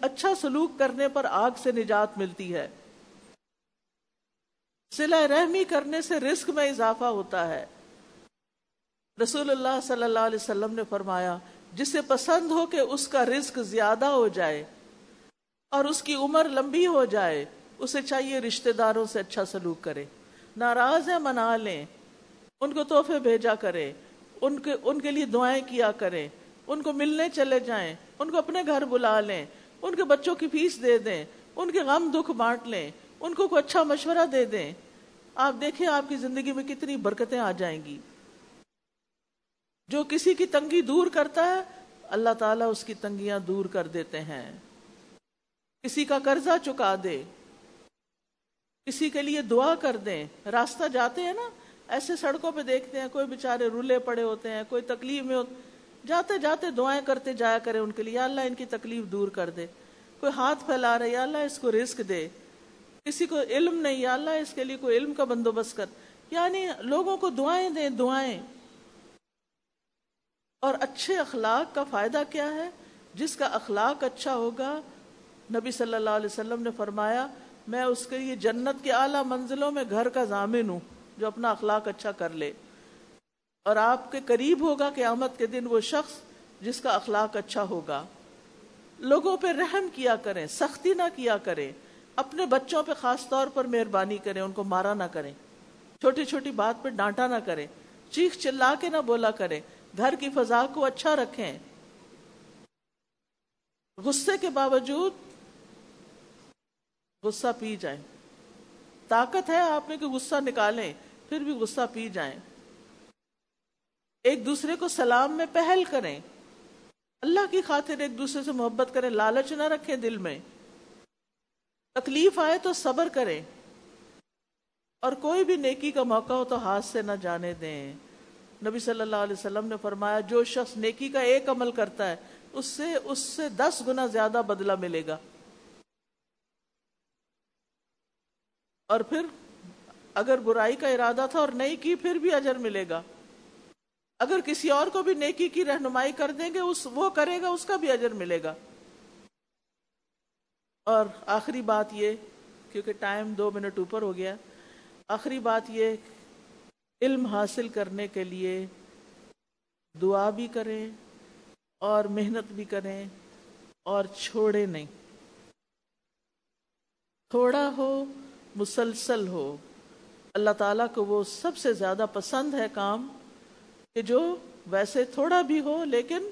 اچھا سلوک کرنے پر آگ سے نجات ملتی ہے۔ سلا رحمی کرنے سے رزق میں اضافہ ہوتا ہے۔ رسول اللہ صلی اللہ علیہ وسلم نے فرمایا، جسے پسند ہو کہ اس کا رزق زیادہ ہو جائے اور اس کی عمر لمبی ہو جائے، اسے چاہیے رشتہ داروں سے اچھا سلوک کرے۔ ناراض ہے منا لیں، ان کو تحفے بھیجا کرے، ان کے ان کے لیے دعائیں کیا کریں۔ ان کو ملنے چلے جائیں، ان کو اپنے گھر بلا لیں، ان کے بچوں کی فیس دے دیں، ان کے غم دکھ بانٹ لیں۔ ان کو کوئی اچھا مشورہ دے دیں۔ آپ دیکھیں آپ کی زندگی میں کتنی برکتیں آ جائیں گی۔ جو کسی کی تنگی دور کرتا ہے، اللہ تعالیٰ اس کی تنگیاں دور کر دیتے ہیں۔ کسی کا قرضہ چکا دے۔ کسی کے لیے دعا کر دیں۔ راستہ جاتے ہیں نا، ایسے سڑکوں پہ دیکھتے ہیں، کوئی بےچارے رولے پڑے ہوتے ہیں، کوئی تکلیف میں جاتے جاتے دعائیں کرتے جایا کرے ان کے لیے۔ اللہ ان کی تکلیف دور کر دے۔ کوئی ہاتھ پھیلا رہے یا اللہ اس کو رزق دے۔ کسی کو علم نہیں، یا اللہ اس کے لیے کوئی علم کا بندوبست کر۔ یعنی لوگوں کو دعائیں دیں، دعائیں۔ اور اچھے اخلاق کا فائدہ کیا ہے؟ جس کا اخلاق اچھا ہوگا، نبی صلی اللہ علیہ وسلم نے فرمایا، میں اس کے لیے جنت کے اعلیٰ منزلوں میں گھر کا ضامن ہوں، جو اپنا اخلاق اچھا کر لے۔ اور آپ کے قریب ہوگا کہ آمد کے دن وہ شخص جس کا اخلاق اچھا ہوگا۔ لوگوں پہ رحم کیا کریں، سختی نہ کیا کریں۔ اپنے بچوں پہ خاص طور پر مہربانی کریں، ان کو مارا نہ کریں۔ چھوٹی چھوٹی بات پہ ڈانٹا نہ کریں۔ چیخ چلا کے نہ بولا کریں۔ گھر کی فضا کو اچھا رکھیں۔ غصے کے باوجود غصہ پی جائیں۔ طاقت ہے آپ میں کہ غصہ نکالیں، پھر بھی غصہ پی جائیں۔ ایک دوسرے کو سلام میں پہل کریں۔ اللہ کی خاطر ایک دوسرے سے محبت کریں، لالچ نہ رکھیں دل میں۔ تکلیف آئے تو صبر کریں۔ اور کوئی بھی نیکی کا موقع ہو تو ہاتھ سے نہ جانے دیں۔ نبی صلی اللہ علیہ وسلم نے فرمایا، جو شخص نیکی کا ایک عمل کرتا ہے، اس سے اس سے دس گنا زیادہ بدلہ ملے گا۔ اور پھر اگر برائی کا ارادہ تھا اور نہیں کی، پھر بھی اجر ملے گا۔ اگر کسی اور کو بھی نیکی کی رہنمائی کر دیں گے، اس، وہ کرے گا، اس کا بھی اجر ملے گا۔ اور آخری بات یہ، کیونکہ ٹائم دو منٹ اوپر ہو گیا، آخری بات یہ، علم حاصل کرنے کے لیے دعا بھی کریں اور محنت بھی کریں اور چھوڑے نہیں۔ تھوڑا ہو، مسلسل ہو۔ اللہ تعالیٰ کو وہ سب سے زیادہ پسند ہے کام کہ جو ویسے تھوڑا بھی ہو لیکن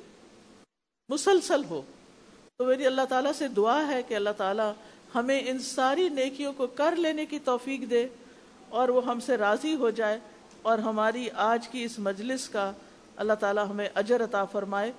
مسلسل ہو۔ تو میری اللہ تعالیٰ سے دعا ہے کہ اللہ تعالیٰ ہمیں ان ساری نیکیوں کو کر لینے کی توفیق دے اور وہ ہم سے راضی ہو جائے اور ہماری آج کی اس مجلس کا اللہ تعالیٰ ہمیں اجر عطا فرمائے